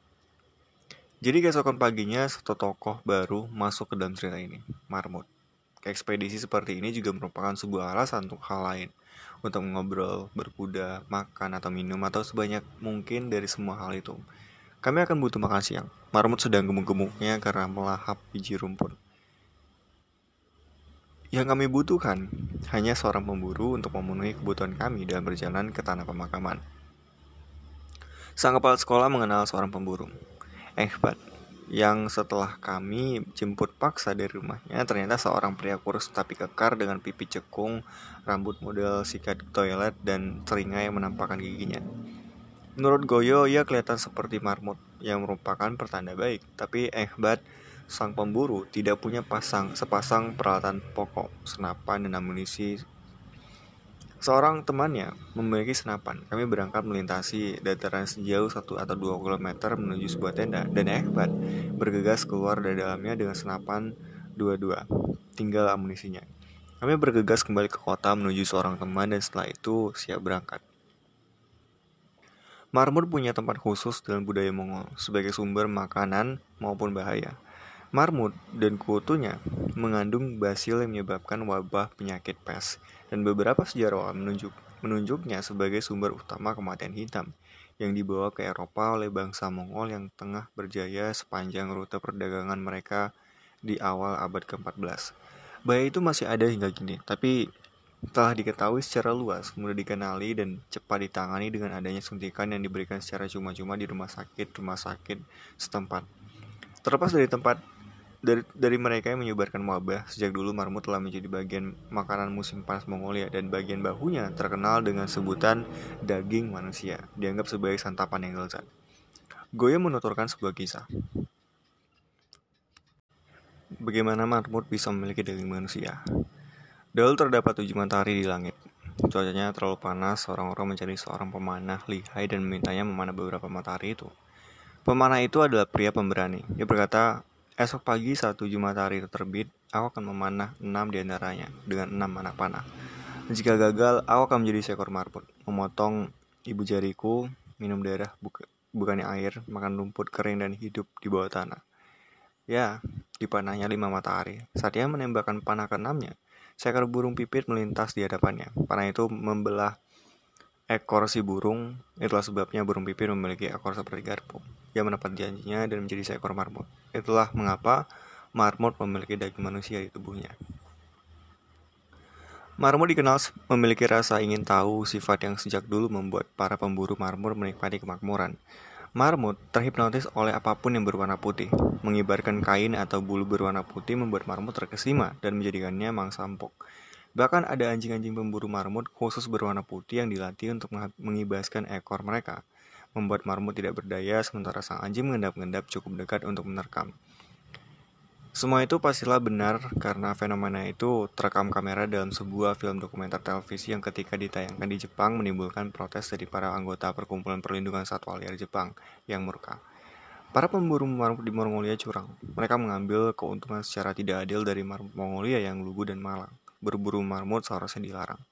Jadi keesokan paginya satu tokoh baru masuk ke dalam cerita ini, Marmut. Ekspedisi seperti ini juga merupakan sebuah alasan untuk hal lain, untuk ngobrol, berkuda, makan atau minum atau sebanyak mungkin dari semua hal itu. Kami akan butuh makan siang. Marmut sedang gemuk-gemuknya karena melahap biji rumput. Yang kami butuhkan hanya seorang pemburu untuk memenuhi kebutuhan kami dalam berjalan ke tanah pemakaman. Sang kepala sekolah mengenal seorang pemburu, Ehbat, yang setelah kami jemput paksa dari rumahnya, ternyata seorang pria kurus tapi kekar dengan pipi cekung, rambut model sikat toilet, dan yang menampakkan giginya. Menurut Goyo, ia kelihatan seperti marmut, yang merupakan pertanda baik, tapi Ehbat sang pemburu tidak punya pasang sepasang peralatan pokok, senapan dan amunisi. Seorang temannya memiliki senapan. Kami berangkat melintasi dataran sejauh 1 atau 2 km menuju sebuah tenda dan Ekbat bergegas keluar dari dalamnya dengan senapan dua-dua. Tinggal amunisinya. Kami bergegas kembali ke kota menuju seorang teman dan setelah itu siap berangkat. Marmur punya tempat khusus dalam budaya Mongol sebagai sumber makanan maupun bahaya. Marmut dan kutunya mengandung basil yang menyebabkan wabah penyakit pes, dan beberapa sejarawan menunjuk, menunjuknya sebagai sumber utama kematian hitam yang dibawa ke Eropa oleh bangsa Mongol yang tengah berjaya sepanjang rute perdagangan mereka di awal abad ke-14. Bahaya itu masih ada hingga kini, tapi telah diketahui secara luas, mudah dikenali dan cepat ditangani dengan adanya suntikan yang diberikan secara cuma-cuma di rumah sakit-rumah sakit setempat. Terlepas dari tempat dari, dari mereka yang menyebarkan wabah, sejak dulu marmut telah menjadi bagian makanan musim panas Mongolia dan bagian bahunya terkenal dengan sebutan daging manusia, dianggap sebagai santapan yang lezat. Goya menuturkan sebuah kisah. Bagaimana marmut bisa memiliki daging manusia? Dahulu terdapat tujuh matahari di langit. Cuacanya terlalu panas, orang-orang mencari seorang pemanah lihai dan memintanya memanah beberapa matahari itu. Pemanah itu adalah pria pemberani. Dia berkata, Esok pagi saat tujuh matahari terbit, aku akan memanah enam di antaranya dengan enam anak panah. Jika gagal, aku akan menjadi seekor marbot, memotong ibu jariku, minum darah buka, bukannya air, makan rumput kering dan hidup di bawah tanah. Ya, di panahnya lima matahari. Saat ia menembakkan panah keenamnya, seekor burung pipit melintas di hadapannya. Panah itu membelah ekor si burung, itulah sebabnya burung pipit memiliki ekor seperti garpu. Ia mendapat janjinya dan menjadi seekor marmut. Itulah mengapa marmut memiliki daging manusia di tubuhnya. Marmut dikenal memiliki rasa ingin tahu, sifat yang sejak dulu membuat para pemburu marmut menikmati kemakmuran. Marmut terhipnotis oleh apa pun yang berwarna putih. Mengibarkan kain atau bulu berwarna putih membuat marmut terkesima dan menjadikannya mangsa empuk. Bahkan ada anjing-anjing pemburu marmut khusus berwarna putih yang dilatih untuk mengibaskan ekor mereka, membuat marmut tidak berdaya sementara sang anjing mengendap-endap cukup dekat untuk menerkam. Semua itu pastilah benar karena fenomena itu terekam kamera dalam sebuah film dokumenter televisi yang ketika ditayangkan di Jepang menimbulkan protes dari para anggota Perkumpulan Perlindungan Satwa Liar Jepang yang murka. Para pemburu marmut di Mongolia curang. Mereka mengambil keuntungan secara tidak adil dari marmut Mongolia yang lugu dan malang berburu marmut seharusnya dilarang.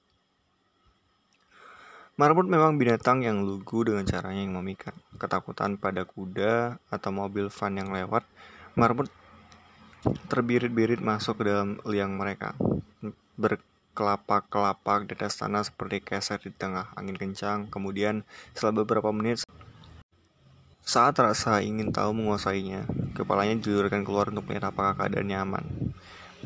Marmut memang binatang yang lugu dengan caranya yang memikat. Ketakutan pada kuda atau mobil van yang lewat, marmut terbirit-birit masuk ke dalam liang mereka. Berkelapak-kelapak di atas tanah seperti keset di tengah angin kencang. Kemudian setelah beberapa menit saat rasa ingin tahu menguasainya, kepalanya dijulurkan keluar untuk melihat apakah keadaannya aman.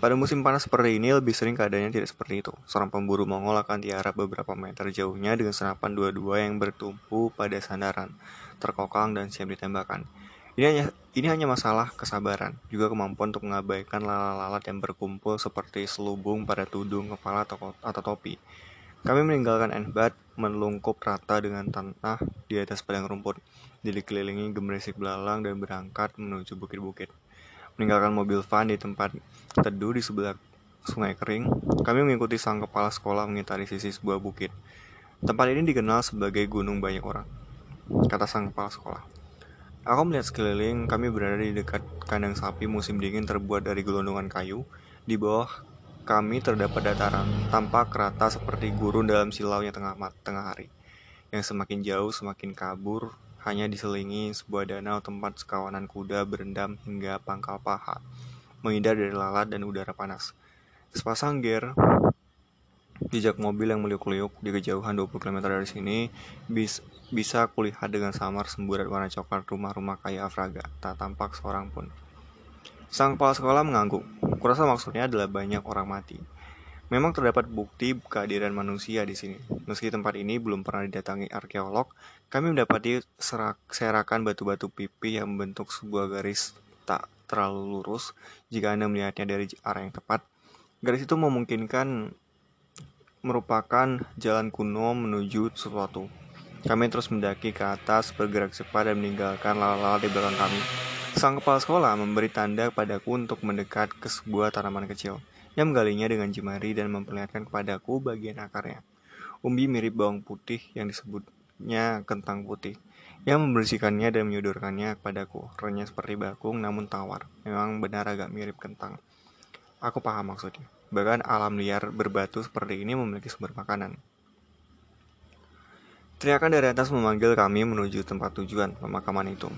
Pada musim panas seperti ini, lebih sering keadaannya tidak seperti itu. Seorang pemburu Mongol akan diarap beberapa meter jauhnya dengan senapan dua-dua yang bertumpu pada sandaran, terkokang dan siap ditembakkan. Ini hanya, ini hanya masalah kesabaran, juga kemampuan untuk mengabaikan lalat-lalat yang berkumpul seperti selubung pada tudung, kepala, atau, atau topi. Kami meninggalkan Enbat melungkup rata dengan tanah di atas padang rumput, dikelilingi gemerisik belalang dan berangkat menuju bukit-bukit meninggalkan mobil van di tempat teduh di sebelah sungai kering, kami mengikuti sang kepala sekolah mengitari sisi sebuah bukit. Tempat ini dikenal sebagai gunung banyak orang, kata sang kepala sekolah. Aku melihat sekeliling, kami berada di dekat kandang sapi musim dingin terbuat dari gelondongan kayu. Di bawah kami terdapat dataran, tampak rata seperti gurun dalam silau yang tengah, tengah hari. Yang semakin jauh semakin kabur, hanya diselingi sebuah danau tempat sekawanan kuda berendam hingga pangkal paha, menghindar dari lalat dan udara panas. Sepasang ger jejak mobil yang meliuk-liuk di kejauhan 20 km dari sini bis, bisa kulihat dengan samar semburat warna coklat rumah-rumah kaya Afraga, tak tampak seorang pun. Sang kepala sekolah mengangguk. Kurasa maksudnya adalah banyak orang mati. Memang terdapat bukti kehadiran manusia di sini. Meski tempat ini belum pernah didatangi arkeolog, kami mendapati serak, serakan batu-batu pipi yang membentuk sebuah garis tak terlalu lurus jika Anda melihatnya dari arah yang tepat. Garis itu memungkinkan merupakan jalan kuno menuju sesuatu. Kami terus mendaki ke atas, bergerak cepat dan meninggalkan lalat-lalat di belakang kami. Sang kepala sekolah memberi tanda padaku untuk mendekat ke sebuah tanaman kecil. Ia menggalinya dengan jemari dan memperlihatkan kepadaku bagian akarnya. Umbi mirip bawang putih yang disebutnya kentang putih. Ia membersihkannya dan menyodorkannya kepadaku. Renyah seperti bakung namun tawar. Memang benar agak mirip kentang. Aku paham maksudnya. Bahkan alam liar berbatu seperti ini memiliki sumber makanan. Teriakan dari atas memanggil kami menuju tempat tujuan pemakaman itu.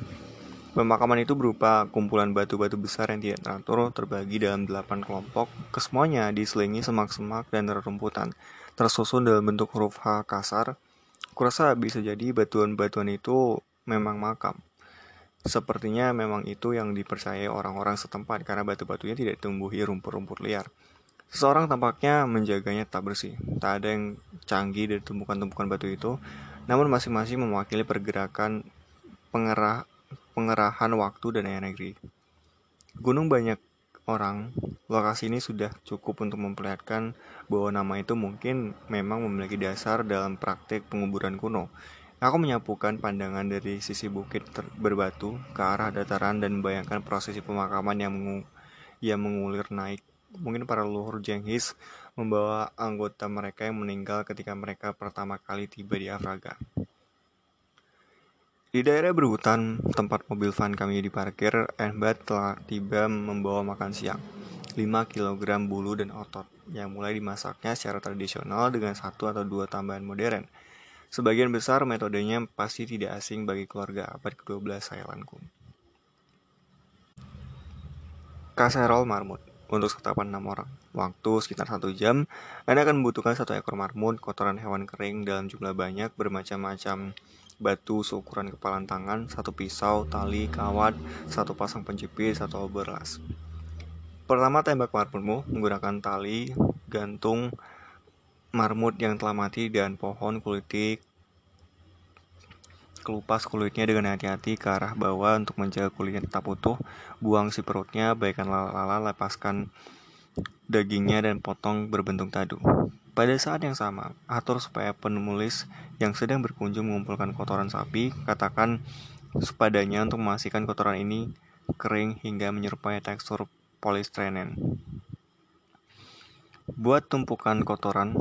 Pemakaman itu berupa kumpulan batu-batu besar yang tidak teratur terbagi dalam delapan kelompok. Kesemuanya diselingi semak-semak dan rerumputan, tersusun dalam bentuk huruf H kasar. Kurasa bisa jadi batuan-batuan itu memang makam. Sepertinya memang itu yang dipercayai orang-orang setempat karena batu-batunya tidak tumbuhi rumput-rumput liar. Seseorang tampaknya menjaganya tak bersih. Tak ada yang canggih dari tumpukan-tumpukan batu itu, namun masing-masing mewakili pergerakan pengerah pengerahan waktu dan energi. Gunung banyak orang, lokasi ini sudah cukup untuk memperlihatkan bahwa nama itu mungkin memang memiliki dasar dalam praktik penguburan kuno. Aku menyapukan pandangan dari sisi bukit berbatu ke arah dataran dan membayangkan prosesi pemakaman yang, mengu yang mengulir naik. Mungkin para leluhur Jenghis membawa anggota mereka yang meninggal ketika mereka pertama kali tiba di Afraga. Di daerah berhutan, tempat mobil van kami diparkir, Enbat telah tiba membawa makan siang. 5 kg bulu dan otot, yang mulai dimasaknya secara tradisional dengan satu atau dua tambahan modern. Sebagian besar metodenya pasti tidak asing bagi keluarga abad ke-12 Thailandku. Kaserol marmut untuk setapan 6 orang. Waktu sekitar satu jam, Anda akan membutuhkan satu ekor marmut, kotoran hewan kering dalam jumlah banyak, bermacam-macam batu seukuran kepalan tangan, satu pisau, tali, kawat, satu pasang penjepit, satu oberlas. Pertama tembak marmutmu menggunakan tali, gantung marmut yang telah mati dan pohon kulitik kelupas kulitnya dengan hati-hati ke arah bawah untuk menjaga kulitnya tetap utuh. Buang si perutnya, baikkan lala-lala, lepaskan dagingnya dan potong berbentuk tadu. Pada saat yang sama, atur supaya penulis yang sedang berkunjung mengumpulkan kotoran sapi, katakan sepadanya untuk memastikan kotoran ini kering hingga menyerupai tekstur polistrenen. Buat tumpukan kotoran,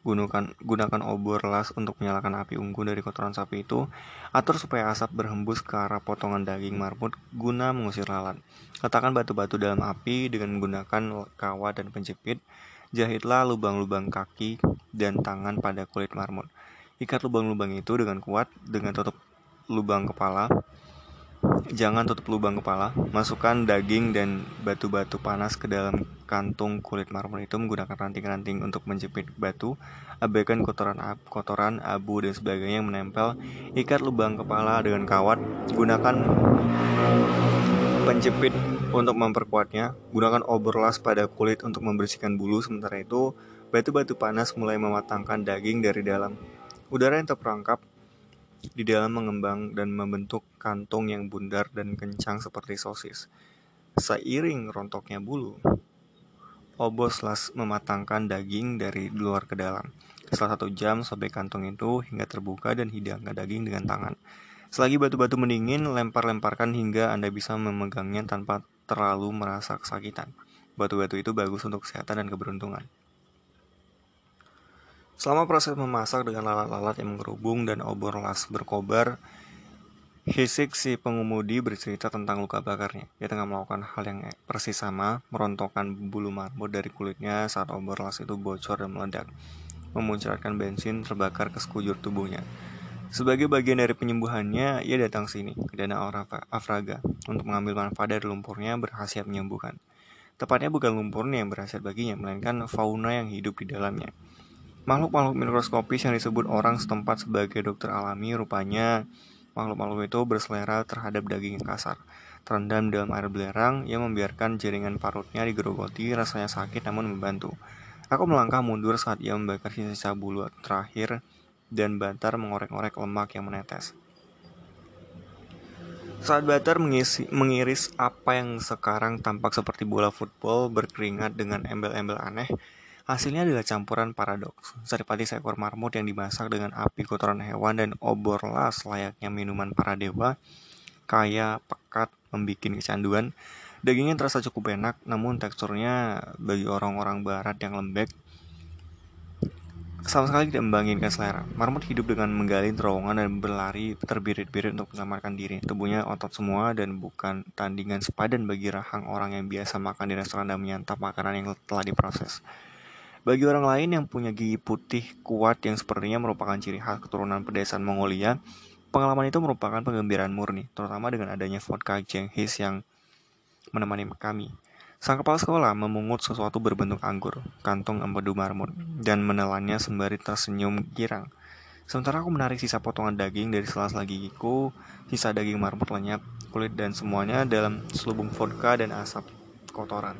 gunakan, gunakan obor las untuk menyalakan api unggun dari kotoran sapi itu. Atur supaya asap berhembus ke arah potongan daging marmut guna mengusir lalat. Letakkan batu-batu dalam api dengan menggunakan kawat dan penjepit. Jahitlah lubang-lubang kaki dan tangan pada kulit marmut. Ikat lubang-lubang itu dengan kuat dengan tutup lubang kepala. Jangan tutup lubang kepala. Masukkan daging dan batu-batu panas ke dalam kantung kulit marmut itu menggunakan ranting-ranting untuk menjepit batu. Abaikan kotoran kotoran, abu dan sebagainya yang menempel. Ikat lubang kepala dengan kawat. Gunakan penjepit untuk memperkuatnya, gunakan overlas pada kulit untuk membersihkan bulu. Sementara itu, batu-batu panas mulai mematangkan daging dari dalam. Udara yang terperangkap di dalam mengembang dan membentuk kantung yang bundar dan kencang seperti sosis. Seiring rontoknya bulu, oboslas mematangkan daging dari luar ke dalam. Setelah satu jam, sobek kantung itu hingga terbuka dan hidangkan daging dengan tangan. Selagi batu-batu mendingin, lempar-lemparkan hingga Anda bisa memegangnya tanpa terlalu merasa kesakitan. Batu-batu itu bagus untuk kesehatan dan keberuntungan. Selama proses memasak dengan lalat-lalat yang mengerubung dan obor las berkobar, Hisik si pengemudi bercerita tentang luka bakarnya. Dia tengah melakukan hal yang persis sama, merontokkan bulu marmut dari kulitnya saat obor las itu bocor dan meledak, memuncratkan bensin terbakar ke sekujur tubuhnya. Sebagai bagian dari penyembuhannya, ia datang sini, ke Danau Afraga, untuk mengambil manfaat dari lumpurnya berhasil menyembuhkan. Tepatnya bukan lumpurnya yang berhasil baginya, melainkan fauna yang hidup di dalamnya. Makhluk-makhluk mikroskopis yang disebut orang setempat sebagai dokter alami, rupanya makhluk-makhluk itu berselera terhadap daging yang kasar. Terendam dalam air belerang, ia membiarkan jaringan parutnya digerogoti, rasanya sakit namun membantu. Aku melangkah mundur saat ia membakar sisa bulu terakhir dan Batar mengorek-orek lemak yang menetes. Saat Batar mengisi, mengiris apa yang sekarang tampak seperti bola football berkeringat dengan embel-embel aneh, hasilnya adalah campuran paradoks. Saripati seekor marmut yang dimasak dengan api kotoran hewan dan obor las layaknya minuman para dewa, kaya, pekat, membuat kecanduan. Dagingnya terasa cukup enak, namun teksturnya bagi orang-orang barat yang lembek sama sekali tidak membangkitkan selera. Marmut hidup dengan menggali terowongan dan berlari terbirit-birit untuk menyelamatkan diri. Tubuhnya otot semua dan bukan tandingan sepadan bagi rahang orang yang biasa makan di restoran dan menyantap makanan yang telah diproses. Bagi orang lain yang punya gigi putih kuat yang sepertinya merupakan ciri khas keturunan pedesaan Mongolia, Pengalaman itu merupakan penggembiraan murni, terutama dengan adanya vodka Jenghis yang menemani kami. Sang kepala sekolah memungut sesuatu berbentuk anggur, kantong empedu marmut, dan menelannya sembari tersenyum girang. Sementara aku menarik sisa potongan daging dari sela-sela gigiku, sisa daging marmut lenyap, kulit dan semuanya dalam selubung vodka dan asap kotoran.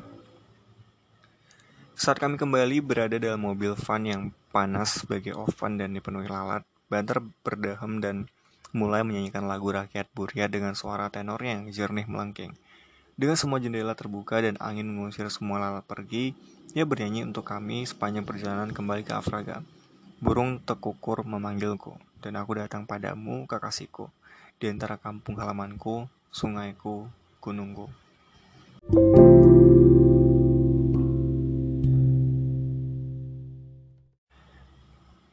Saat kami kembali berada dalam mobil van yang panas sebagai oven dan dipenuhi lalat, Banter berdahem dan mulai menyanyikan lagu rakyat Buria dengan suara tenornya yang jernih melengking. Dengan semua jendela terbuka dan angin mengusir semua lalat pergi, ia bernyanyi untuk kami sepanjang perjalanan kembali ke Afraga. Burung tekukur memanggilku, dan aku datang padamu, kekasihku, di antara kampung halamanku, sungaiku, gunungku.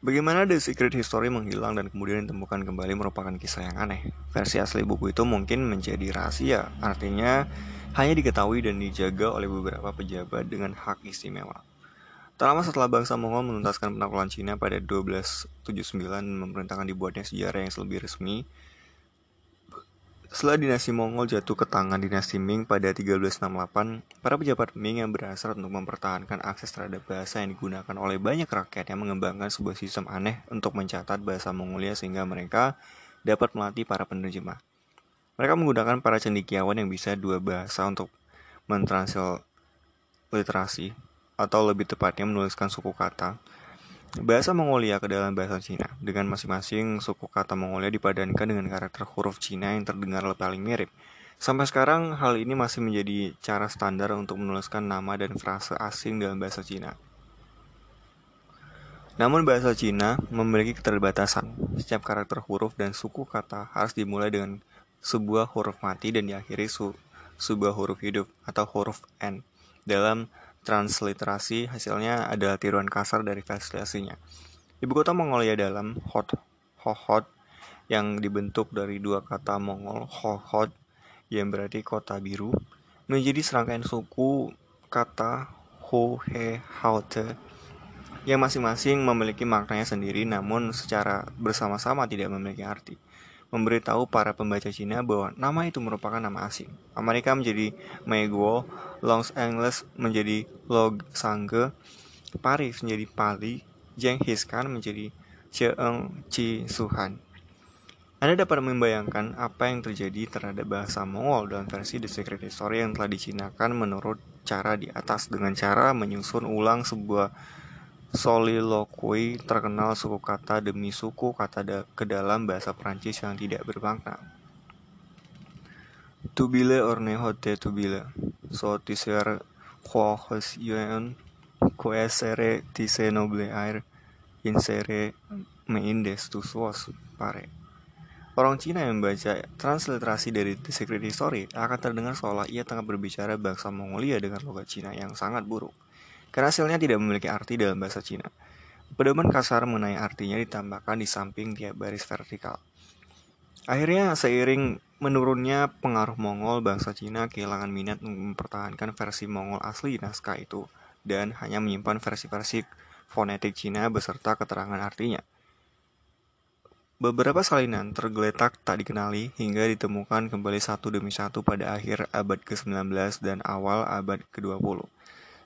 Bagaimana The Secret History menghilang dan kemudian ditemukan kembali merupakan kisah yang aneh. Versi asli buku itu mungkin menjadi rahasia, artinya hanya diketahui dan dijaga oleh beberapa pejabat dengan hak istimewa. Tak lama setelah bangsa Mongol menuntaskan penaklukan Cina pada 1279 dan memerintahkan dibuatnya sejarah yang lebih resmi, setelah dinasti Mongol jatuh ke tangan dinasti Ming pada 1368, para pejabat Ming yang berasal untuk mempertahankan akses terhadap bahasa yang digunakan oleh banyak rakyat yang mengembangkan sebuah sistem aneh untuk mencatat bahasa Mongolia sehingga mereka dapat melatih para penerjemah. Mereka menggunakan para cendikiawan yang bisa dua bahasa untuk literasi atau lebih tepatnya menuliskan suku kata Bahasa Mongolia ke dalam bahasa Cina, dengan masing-masing suku kata Mongolia dipadankan dengan karakter huruf Cina yang terdengar paling mirip. Sampai sekarang, hal ini masih menjadi cara standar untuk menuliskan nama dan frase asing dalam bahasa Cina. Namun bahasa Cina memiliki keterbatasan. Setiap karakter huruf dan suku kata harus dimulai dengan sebuah huruf mati dan diakhiri su sebuah huruf hidup atau huruf N dalam transliterasi hasilnya adalah tiruan kasar dari translasinya. Ibu kota Mongolia dalam Hot Hohot yang dibentuk dari dua kata Mongol Hohot yang berarti kota biru menjadi serangkaian suku kata Ho He Haute yang masing-masing memiliki maknanya sendiri namun secara bersama-sama tidak memiliki arti memberitahu para pembaca Cina bahwa nama itu merupakan nama asing. Amerika menjadi Meiguo, Los Angeles menjadi Log Sangge, Paris menjadi Pali, Genghis Khan menjadi Cheong Chi Suhan. Anda dapat membayangkan apa yang terjadi terhadap bahasa Mongol dalam versi The Secret History yang telah dicinakan menurut cara di atas dengan cara menyusun ulang sebuah Soliloquy terkenal suku kata demi suku kata ke dalam bahasa Prancis yang tidak bermakna. Tubile orne hote tubile, so tiser quohos yuen coesere tise noble air insere meindes tu suos pare. Orang Cina yang membaca transliterasi dari The Secret History akan terdengar seolah ia tengah berbicara bahasa Mongolia dengan logat Cina yang sangat buruk karena hasilnya tidak memiliki arti dalam bahasa Cina. Pedoman kasar mengenai artinya ditambahkan di samping tiap baris vertikal. Akhirnya, seiring menurunnya pengaruh Mongol, bangsa Cina kehilangan minat mempertahankan versi Mongol asli naskah itu dan hanya menyimpan versi-versi fonetik Cina beserta keterangan artinya. Beberapa salinan tergeletak tak dikenali hingga ditemukan kembali satu demi satu pada akhir abad ke-19 dan awal abad ke-20.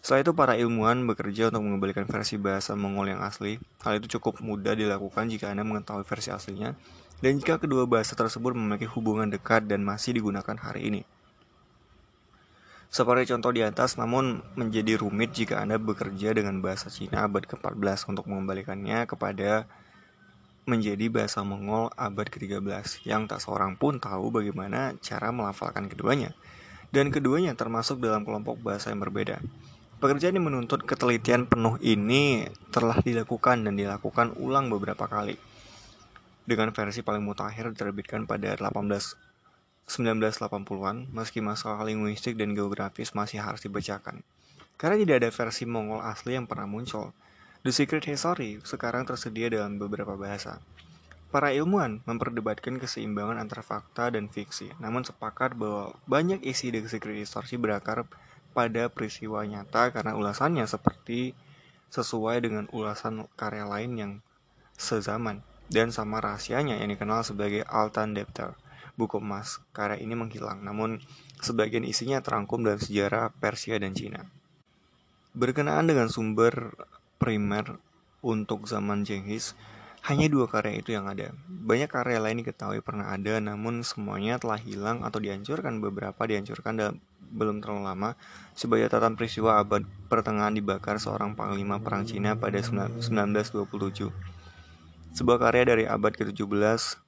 Setelah itu para ilmuwan bekerja untuk mengembalikan versi bahasa Mongol yang asli. Hal itu cukup mudah dilakukan jika Anda mengetahui versi aslinya dan jika kedua bahasa tersebut memiliki hubungan dekat dan masih digunakan hari ini. Seperti contoh di atas, namun menjadi rumit jika Anda bekerja dengan bahasa Cina abad ke-14 untuk mengembalikannya kepada menjadi bahasa Mongol abad ke-13 yang tak seorang pun tahu bagaimana cara melafalkan keduanya. Dan keduanya termasuk dalam kelompok bahasa yang berbeda. Pekerjaan yang menuntut ketelitian penuh ini telah dilakukan dan dilakukan ulang beberapa kali. Dengan versi paling mutakhir diterbitkan pada 18 1980-an, meski masalah linguistik dan geografis masih harus dibacakan. Karena tidak ada versi Mongol asli yang pernah muncul, The Secret History sekarang tersedia dalam beberapa bahasa. Para ilmuwan memperdebatkan keseimbangan antara fakta dan fiksi, namun sepakat bahwa banyak isi The Secret History berakar pada peristiwa nyata karena ulasannya seperti sesuai dengan ulasan karya lain yang sezaman. dan sama rahasianya yang dikenal sebagai Altan Depter, buku emas. Karya ini menghilang, namun sebagian isinya terangkum dalam sejarah Persia dan Cina. Berkenaan dengan sumber primer untuk zaman Genghis, hanya dua karya itu yang ada. Banyak karya lain diketahui pernah ada, namun semuanya telah hilang atau dihancurkan. Beberapa dihancurkan dalam belum terlalu lama. Sebagai catatan peristiwa abad pertengahan dibakar seorang panglima perang Cina pada 1927. Sebuah karya dari abad ke-17,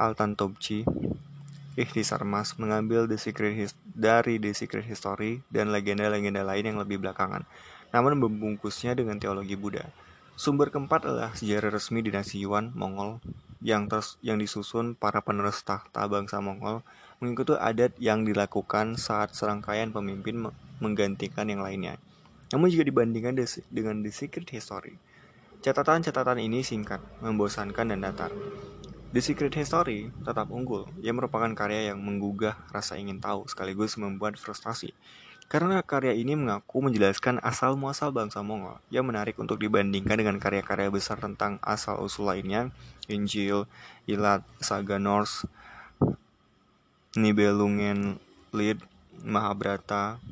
Altan Topchi, Ikhtisar Mas mengambil The Secret His dari The Secret History dan legenda-legenda lain yang lebih belakangan, namun membungkusnya dengan teologi Buddha. Sumber keempat adalah sejarah resmi dinasti Yuan Mongol yang terus yang disusun para penerus tahta bangsa Mongol mengikuti adat yang dilakukan saat serangkaian pemimpin menggantikan yang lainnya. Namun jika dibandingkan dengan The Secret History, Catatan-catatan ini singkat, membosankan dan datar. The Secret History tetap unggul. Ia merupakan karya yang menggugah rasa ingin tahu sekaligus membuat frustasi. Karena karya ini mengaku menjelaskan asal muasal bangsa Mongol yang menarik untuk dibandingkan dengan karya-karya besar tentang asal usul lainnya, Injil, Ilat, Saga Norse, Nibelungen Lid, Mahabharata.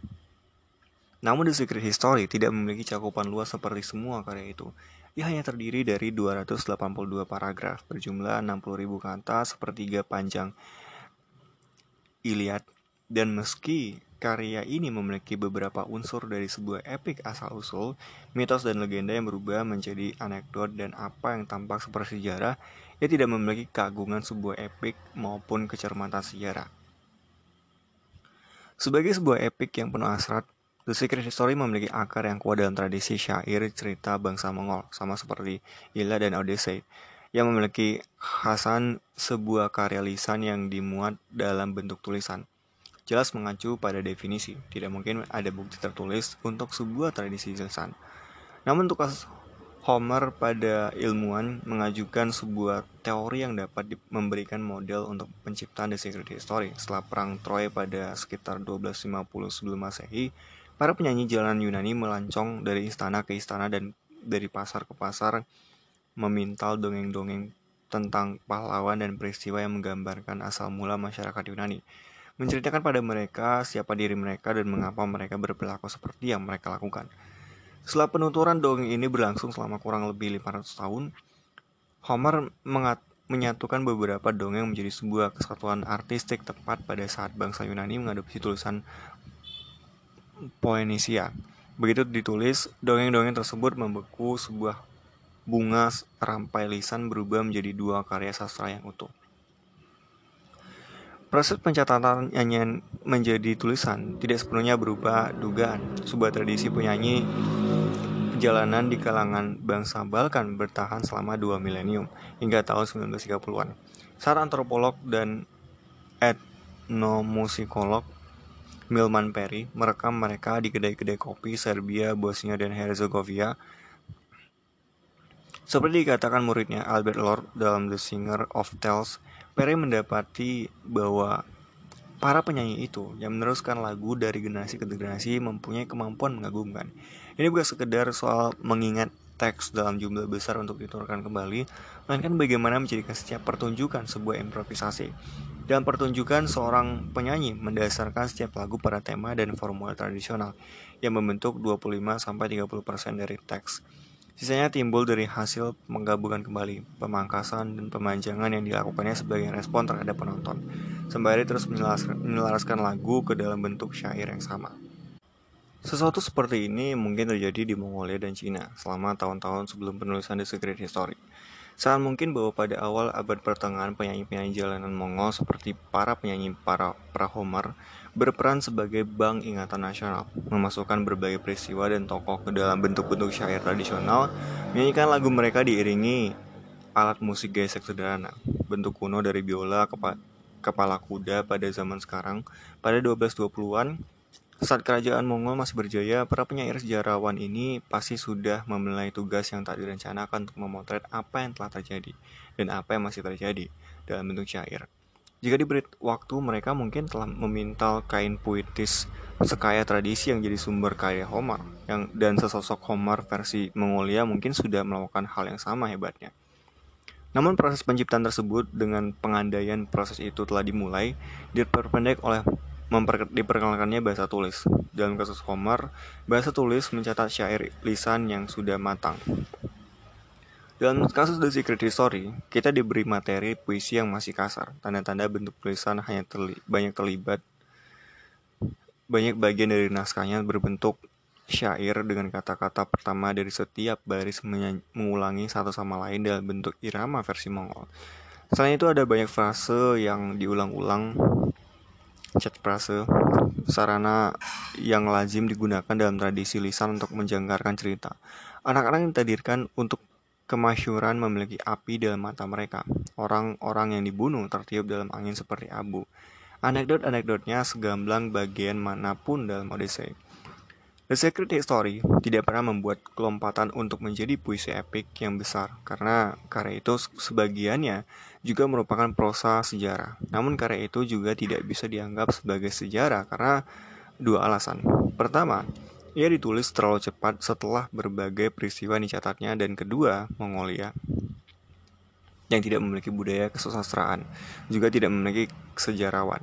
Namun The Secret History tidak memiliki cakupan luas seperti semua karya itu. Ia hanya terdiri dari 282 paragraf berjumlah 60.000 kata sepertiga panjang Iliad dan meski karya ini memiliki beberapa unsur dari sebuah epik asal-usul, mitos dan legenda yang berubah menjadi anekdot dan apa yang tampak seperti sejarah, ia tidak memiliki keagungan sebuah epik maupun kecermatan sejarah. Sebagai sebuah epik yang penuh hasrat, The Secret History memiliki akar yang kuat dalam tradisi syair cerita bangsa Mongol, sama seperti Iliad dan Odyssey, yang memiliki khasan sebuah karya lisan yang dimuat dalam bentuk tulisan. Jelas mengacu pada definisi, tidak mungkin ada bukti tertulis untuk sebuah tradisi lisan. Namun tugas Homer pada ilmuwan mengajukan sebuah teori yang dapat memberikan model untuk penciptaan The Secret History setelah perang Troy pada sekitar 1250 sebelum Masehi Para penyanyi jalanan Yunani melancong dari istana ke istana dan dari pasar ke pasar memintal dongeng-dongeng tentang pahlawan dan peristiwa yang menggambarkan asal mula masyarakat Yunani. Menceritakan pada mereka siapa diri mereka dan mengapa mereka berperilaku seperti yang mereka lakukan. Setelah penuturan dongeng ini berlangsung selama kurang lebih 500 tahun, Homer mengat menyatukan beberapa dongeng menjadi sebuah kesatuan artistik tepat pada saat bangsa Yunani mengadopsi tulisan Poenisia. Begitu ditulis, dongeng-dongeng tersebut membeku sebuah bunga rampai lisan berubah menjadi dua karya sastra yang utuh. Proses pencatatan nyanyian menjadi tulisan tidak sepenuhnya berupa dugaan. Sebuah tradisi penyanyi perjalanan di kalangan bangsa Balkan bertahan selama dua milenium hingga tahun 1930-an. Saat antropolog dan etnomusikolog Milman Perry merekam mereka di kedai-kedai kopi Serbia, Bosnia, dan Herzegovina. Seperti dikatakan muridnya Albert Lord dalam The Singer of Tales, Perry mendapati bahwa para penyanyi itu yang meneruskan lagu dari generasi ke generasi mempunyai kemampuan mengagumkan. Ini bukan sekedar soal mengingat teks dalam jumlah besar untuk diturunkan kembali, melainkan bagaimana menjadikan setiap pertunjukan sebuah improvisasi. Dalam pertunjukan, seorang penyanyi mendasarkan setiap lagu pada tema dan formula tradisional yang membentuk 25-30% dari teks. Sisanya timbul dari hasil menggabungkan kembali, pemangkasan, dan pemanjangan yang dilakukannya sebagai respon terhadap penonton, sembari terus menyelaraskan lagu ke dalam bentuk syair yang sama. Sesuatu seperti ini mungkin terjadi di Mongolia dan Cina selama tahun-tahun sebelum penulisan The Secret History. Sangat mungkin bahwa pada awal abad pertengahan penyanyi-penyanyi jalanan Mongol seperti para penyanyi para Prahomar berperan sebagai bank ingatan nasional, memasukkan berbagai peristiwa dan tokoh ke dalam bentuk-bentuk syair tradisional, menyanyikan lagu mereka diiringi alat musik gesek sederhana, bentuk kuno dari biola kepa kepala kuda pada zaman sekarang. Pada 1220-an, saat kerajaan Mongol masih berjaya, para penyair sejarawan ini pasti sudah memulai tugas yang tak direncanakan untuk memotret apa yang telah terjadi dan apa yang masih terjadi dalam bentuk syair. Jika diberi waktu, mereka mungkin telah memintal kain puitis sekaya tradisi yang jadi sumber karya Homer, yang dan sesosok Homer versi Mongolia mungkin sudah melakukan hal yang sama hebatnya. Namun proses penciptaan tersebut dengan pengandaian proses itu telah dimulai diperpendek oleh memper, diperkenalkannya bahasa tulis. Dalam kasus Homer, bahasa tulis mencatat syair lisan yang sudah matang. Dalam kasus The Secret History, kita diberi materi puisi yang masih kasar. Tanda-tanda bentuk tulisan hanya terli banyak terlibat. Banyak bagian dari naskahnya berbentuk syair dengan kata-kata pertama dari setiap baris mengulangi satu sama lain dalam bentuk irama versi Mongol. Selain itu ada banyak frase yang diulang-ulang chat frase sarana yang lazim digunakan dalam tradisi lisan untuk menjangkarkan cerita. Anak-anak yang dihadirkan untuk kemasyuran memiliki api dalam mata mereka. Orang-orang yang dibunuh tertiup dalam angin seperti abu. Anekdot-anekdotnya segamblang bagian mana pun dalam Odyssey. The Secret History tidak pernah membuat kelompatan untuk menjadi puisi epik yang besar karena karya itu sebagiannya juga merupakan prosa sejarah. Namun karya itu juga tidak bisa dianggap sebagai sejarah karena dua alasan. Pertama, ia ditulis terlalu cepat setelah berbagai peristiwa dicatatnya dan kedua, Mongolia yang tidak memiliki budaya kesusastraan juga tidak memiliki sejarawan.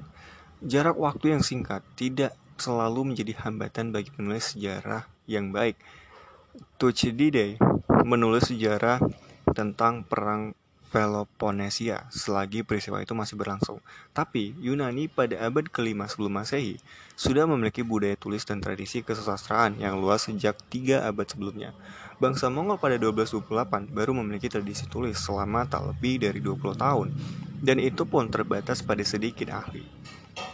Jarak waktu yang singkat tidak selalu menjadi hambatan bagi penulis sejarah yang baik. Thucydides menulis sejarah tentang perang Peloponnesia selagi peristiwa itu masih berlangsung. Tapi Yunani pada abad kelima sebelum masehi sudah memiliki budaya tulis dan tradisi kesusastraan yang luas sejak tiga abad sebelumnya. Bangsa Mongol pada 1228 baru memiliki tradisi tulis selama tak lebih dari 20 tahun, dan itu pun terbatas pada sedikit ahli.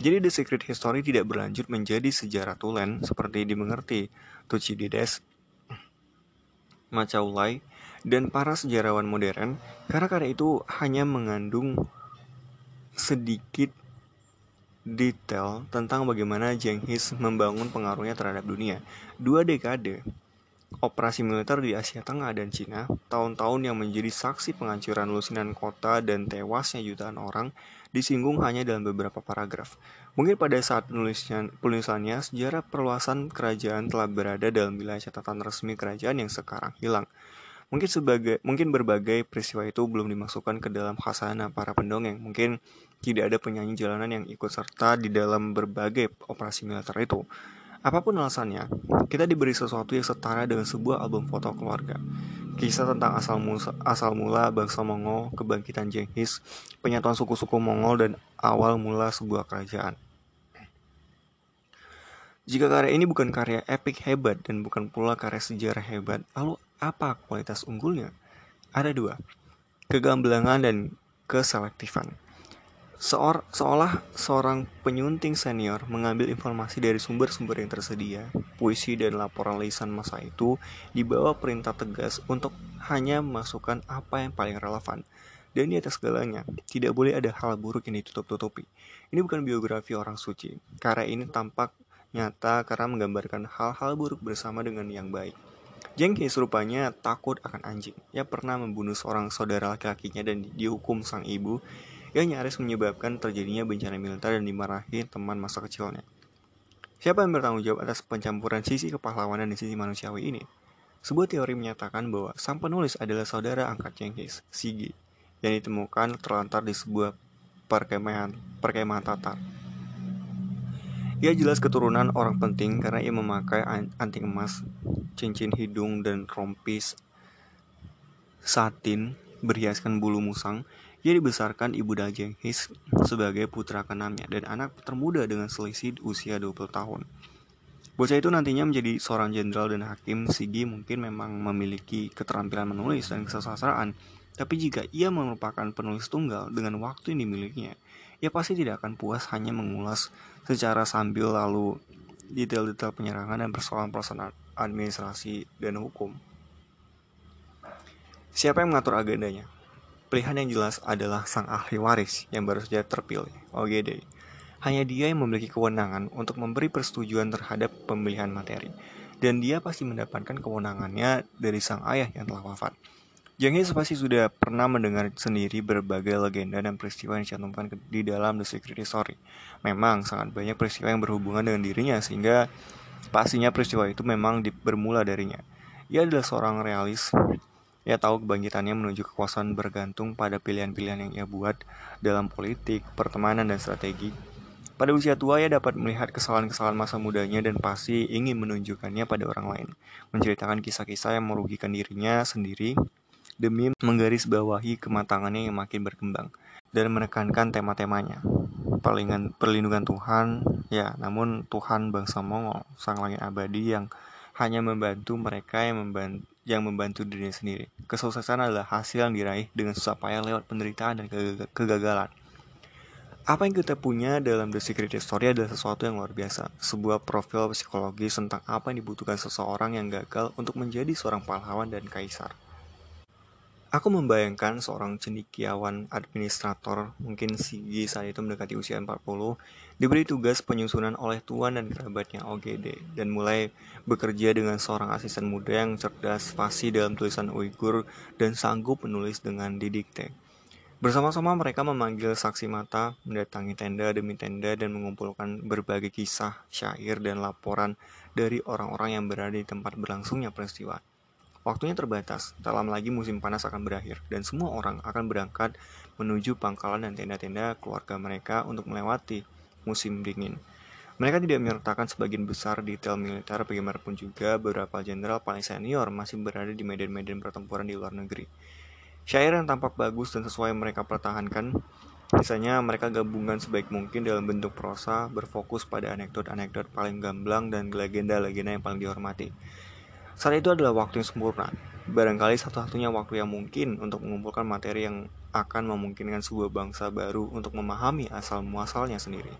Jadi The Secret History tidak berlanjut menjadi sejarah tulen seperti dimengerti Thucydides, Macaulay, dan para sejarawan modern karena karya itu hanya mengandung sedikit detail tentang bagaimana Genghis membangun pengaruhnya terhadap dunia. Dua dekade operasi militer di Asia Tengah dan Cina, tahun-tahun yang menjadi saksi penghancuran lusinan kota dan tewasnya jutaan orang, disinggung hanya dalam beberapa paragraf. Mungkin pada saat penulisnya, penulisannya, sejarah perluasan kerajaan telah berada dalam wilayah catatan resmi kerajaan yang sekarang hilang. Mungkin sebagai mungkin berbagai peristiwa itu belum dimasukkan ke dalam khasana para pendongeng. Mungkin tidak ada penyanyi jalanan yang ikut serta di dalam berbagai operasi militer itu. Apa pun alasannya, kita diberi sesuatu yang setara dengan sebuah album foto keluarga. Kisah tentang asal mula, asal mula bangsa Mongol, kebangkitan Jenghis, penyatuan suku-suku Mongol, dan awal mula sebuah kerajaan. Jika karya ini bukan karya epik hebat dan bukan pula karya sejarah hebat, lalu apa kualitas unggulnya? Ada dua, kegambelangan dan keselektifan. Seor seolah seorang penyunting senior mengambil informasi dari sumber-sumber yang tersedia, puisi dan laporan lisan masa itu dibawa perintah tegas untuk hanya memasukkan apa yang paling relevan. Dan di atas segalanya, tidak boleh ada hal buruk yang ditutup-tutupi. Ini bukan biografi orang suci. Karya ini tampak nyata karena menggambarkan hal-hal buruk bersama dengan yang baik. Jenkins rupanya takut akan anjing. Ia pernah membunuh seorang saudara laki-lakinya dan dihukum sang ibu yang nyaris menyebabkan terjadinya bencana militer dan dimarahi teman masa kecilnya. Siapa yang bertanggung jawab atas pencampuran sisi kepahlawanan dan sisi manusiawi ini? Sebuah teori menyatakan bahwa sang penulis adalah saudara angkat Genghis, Sigi, yang ditemukan terlantar di sebuah perkemahan, perkemahan Tatar. Ia jelas keturunan orang penting karena ia memakai anting emas, cincin hidung, dan rompis satin berhiaskan bulu musang ia dibesarkan Ibu Jenghis sebagai putra keenamnya dan anak termuda dengan selisih usia 20 tahun. Bocah itu nantinya menjadi seorang jenderal dan hakim. Sigi mungkin memang memiliki keterampilan menulis dan kesusastraan, tapi jika ia merupakan penulis tunggal dengan waktu yang dimilikinya, ia pasti tidak akan puas hanya mengulas secara sambil lalu detail-detail penyerangan dan persoalan-persoalan administrasi dan hukum. Siapa yang mengatur agendanya? Pilihan yang jelas adalah sang ahli waris yang baru saja terpilih, OGD. Hanya dia yang memiliki kewenangan untuk memberi persetujuan terhadap pemilihan materi, dan dia pasti mendapatkan kewenangannya dari sang ayah yang telah wafat. Jenghis pasti sudah pernah mendengar sendiri berbagai legenda dan peristiwa yang dicantumkan di dalam The Secret Story. Memang sangat banyak peristiwa yang berhubungan dengan dirinya sehingga pastinya peristiwa itu memang bermula darinya. Ia adalah seorang realis Ia tahu kebangkitannya menuju kekuasaan bergantung pada pilihan-pilihan yang ia buat dalam politik, pertemanan, dan strategi. Pada usia tua, ia dapat melihat kesalahan-kesalahan masa mudanya dan pasti ingin menunjukkannya pada orang lain. Menceritakan kisah-kisah yang merugikan dirinya sendiri demi menggarisbawahi kematangannya yang makin berkembang dan menekankan tema-temanya. Perlindungan Tuhan, ya, namun Tuhan bangsa Mongol, sang langit abadi yang hanya membantu mereka yang membantu yang membantu dirinya sendiri. Kesuksesan adalah hasil yang diraih dengan susah payah lewat penderitaan dan kegagalan. Apa yang kita punya dalam The Secret Story adalah sesuatu yang luar biasa. Sebuah profil psikologis tentang apa yang dibutuhkan seseorang yang gagal untuk menjadi seorang pahlawan dan kaisar. Aku membayangkan seorang cendikiawan administrator, mungkin Sigi saat itu mendekati usia 40, diberi tugas penyusunan oleh tuan dan kerabatnya OGD, dan mulai bekerja dengan seorang asisten muda yang cerdas, fasih dalam tulisan Uighur, dan sanggup menulis dengan didikte. Bersama-sama mereka memanggil saksi mata, mendatangi tenda demi tenda, dan mengumpulkan berbagai kisah, syair, dan laporan dari orang-orang yang berada di tempat berlangsungnya peristiwa. Waktunya terbatas, tak lama lagi musim panas akan berakhir, dan semua orang akan berangkat menuju pangkalan dan tenda-tenda keluarga mereka untuk melewati musim dingin. Mereka tidak menyertakan sebagian besar detail militer, bagaimanapun juga beberapa jenderal paling senior masih berada di medan-medan pertempuran di luar negeri. Syair yang tampak bagus dan sesuai mereka pertahankan, misalnya mereka gabungkan sebaik mungkin dalam bentuk prosa, berfokus pada anekdot-anekdot paling gamblang dan legenda-legenda yang paling dihormati. Saat itu adalah waktu yang sempurna, barangkali satu-satunya waktu yang mungkin untuk mengumpulkan materi yang akan memungkinkan sebuah bangsa baru untuk memahami asal muasalnya sendiri.